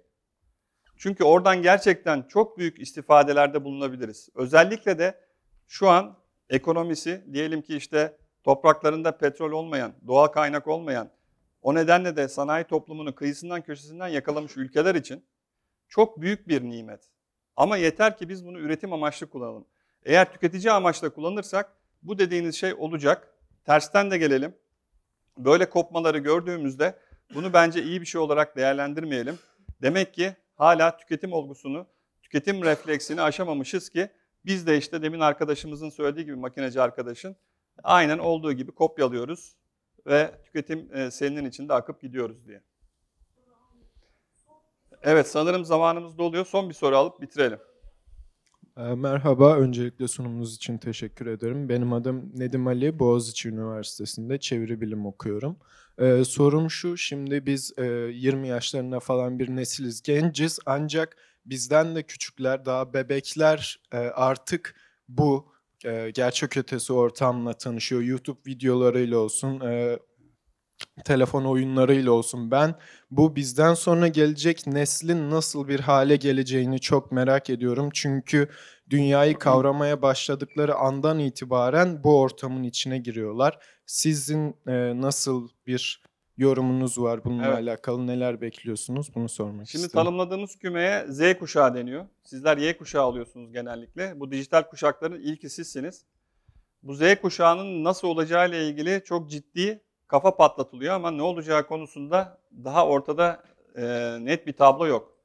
Çünkü oradan gerçekten çok büyük istifadelerde bulunabiliriz. Özellikle de şu an ekonomisi diyelim ki işte topraklarında petrol olmayan, doğal kaynak olmayan, o nedenle de sanayi toplumunu kıyısından köşesinden yakalamış ülkeler için çok büyük bir nimet. Ama yeter ki biz bunu üretim amaçlı kullanalım. Eğer tüketici amaçla kullanırsak bu dediğiniz şey olacak. Tersten de gelelim. Böyle kopmaları gördüğümüzde bunu bence iyi bir şey olarak değerlendirmeyelim. Demek ki hala tüketim olgusunu, tüketim refleksini aşamamışız ki biz de işte demin arkadaşımızın söylediği gibi makineci arkadaşın aynen olduğu gibi kopyalıyoruz ve tüketim e, selinin içinde akıp gidiyoruz diye. Evet sanırım zamanımız doluyor. Son bir soru alıp bitirelim. Ee, Merhaba, öncelikle sunumunuz için teşekkür ederim. Benim adım Nedim Ali, Boğaziçi Üniversitesi'nde çeviri bilim okuyorum. Ee, sorum şu, şimdi biz e, 20 yaşlarında falan bir nesiliz, genciz ancak bizden de küçükler, daha bebekler e, artık bu e, gerçek ötesi ortamla tanışıyor. YouTube videolarıyla olsun, e, telefon oyunlarıyla olsun. Ben bu bizden sonra gelecek neslin nasıl bir hale geleceğini çok merak ediyorum. Çünkü dünyayı kavramaya başladıkları andan itibaren bu ortamın içine giriyorlar. Sizin e, nasıl bir yorumunuz var bununla Evet. alakalı? Neler bekliyorsunuz? Bunu sormak Şimdi istedim. tanımladığımız kümeye Z kuşağı deniyor. Sizler Y kuşağı alıyorsunuz genellikle. Bu dijital kuşakların ilki sizsiniz. Bu Z kuşağının nasıl olacağı ile ilgili çok ciddi kafa patlatılıyor ama ne olacağı konusunda daha ortada e, net bir tablo yok.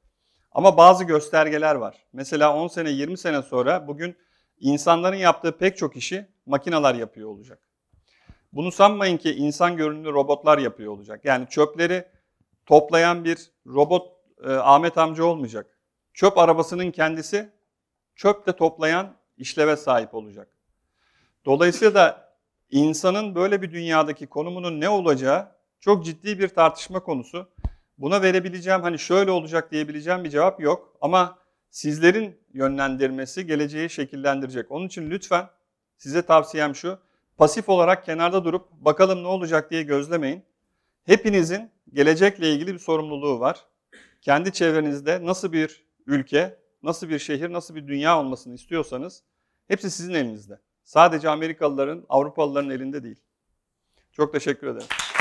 Ama bazı göstergeler var. Mesela 10 sene 20 sene sonra bugün insanların yaptığı pek çok işi makineler yapıyor olacak. Bunu sanmayın ki insan görünümlü robotlar yapıyor olacak. Yani çöpleri toplayan bir robot e, Ahmet amca olmayacak. Çöp arabasının kendisi çöp de toplayan işleve sahip olacak. Dolayısıyla da insanın böyle bir dünyadaki konumunun ne olacağı çok ciddi bir tartışma konusu. Buna verebileceğim hani şöyle olacak diyebileceğim bir cevap yok ama sizlerin yönlendirmesi geleceği şekillendirecek. Onun için lütfen size tavsiyem şu. Pasif olarak kenarda durup bakalım ne olacak diye gözlemeyin. Hepinizin gelecekle ilgili bir sorumluluğu var. kendi çevrenizde nasıl bir ülke, nasıl bir şehir, nasıl bir dünya olmasını istiyorsanız hepsi sizin elinizde. Sadece Amerikalıların, Avrupalıların elinde değil. Çok teşekkür ederim.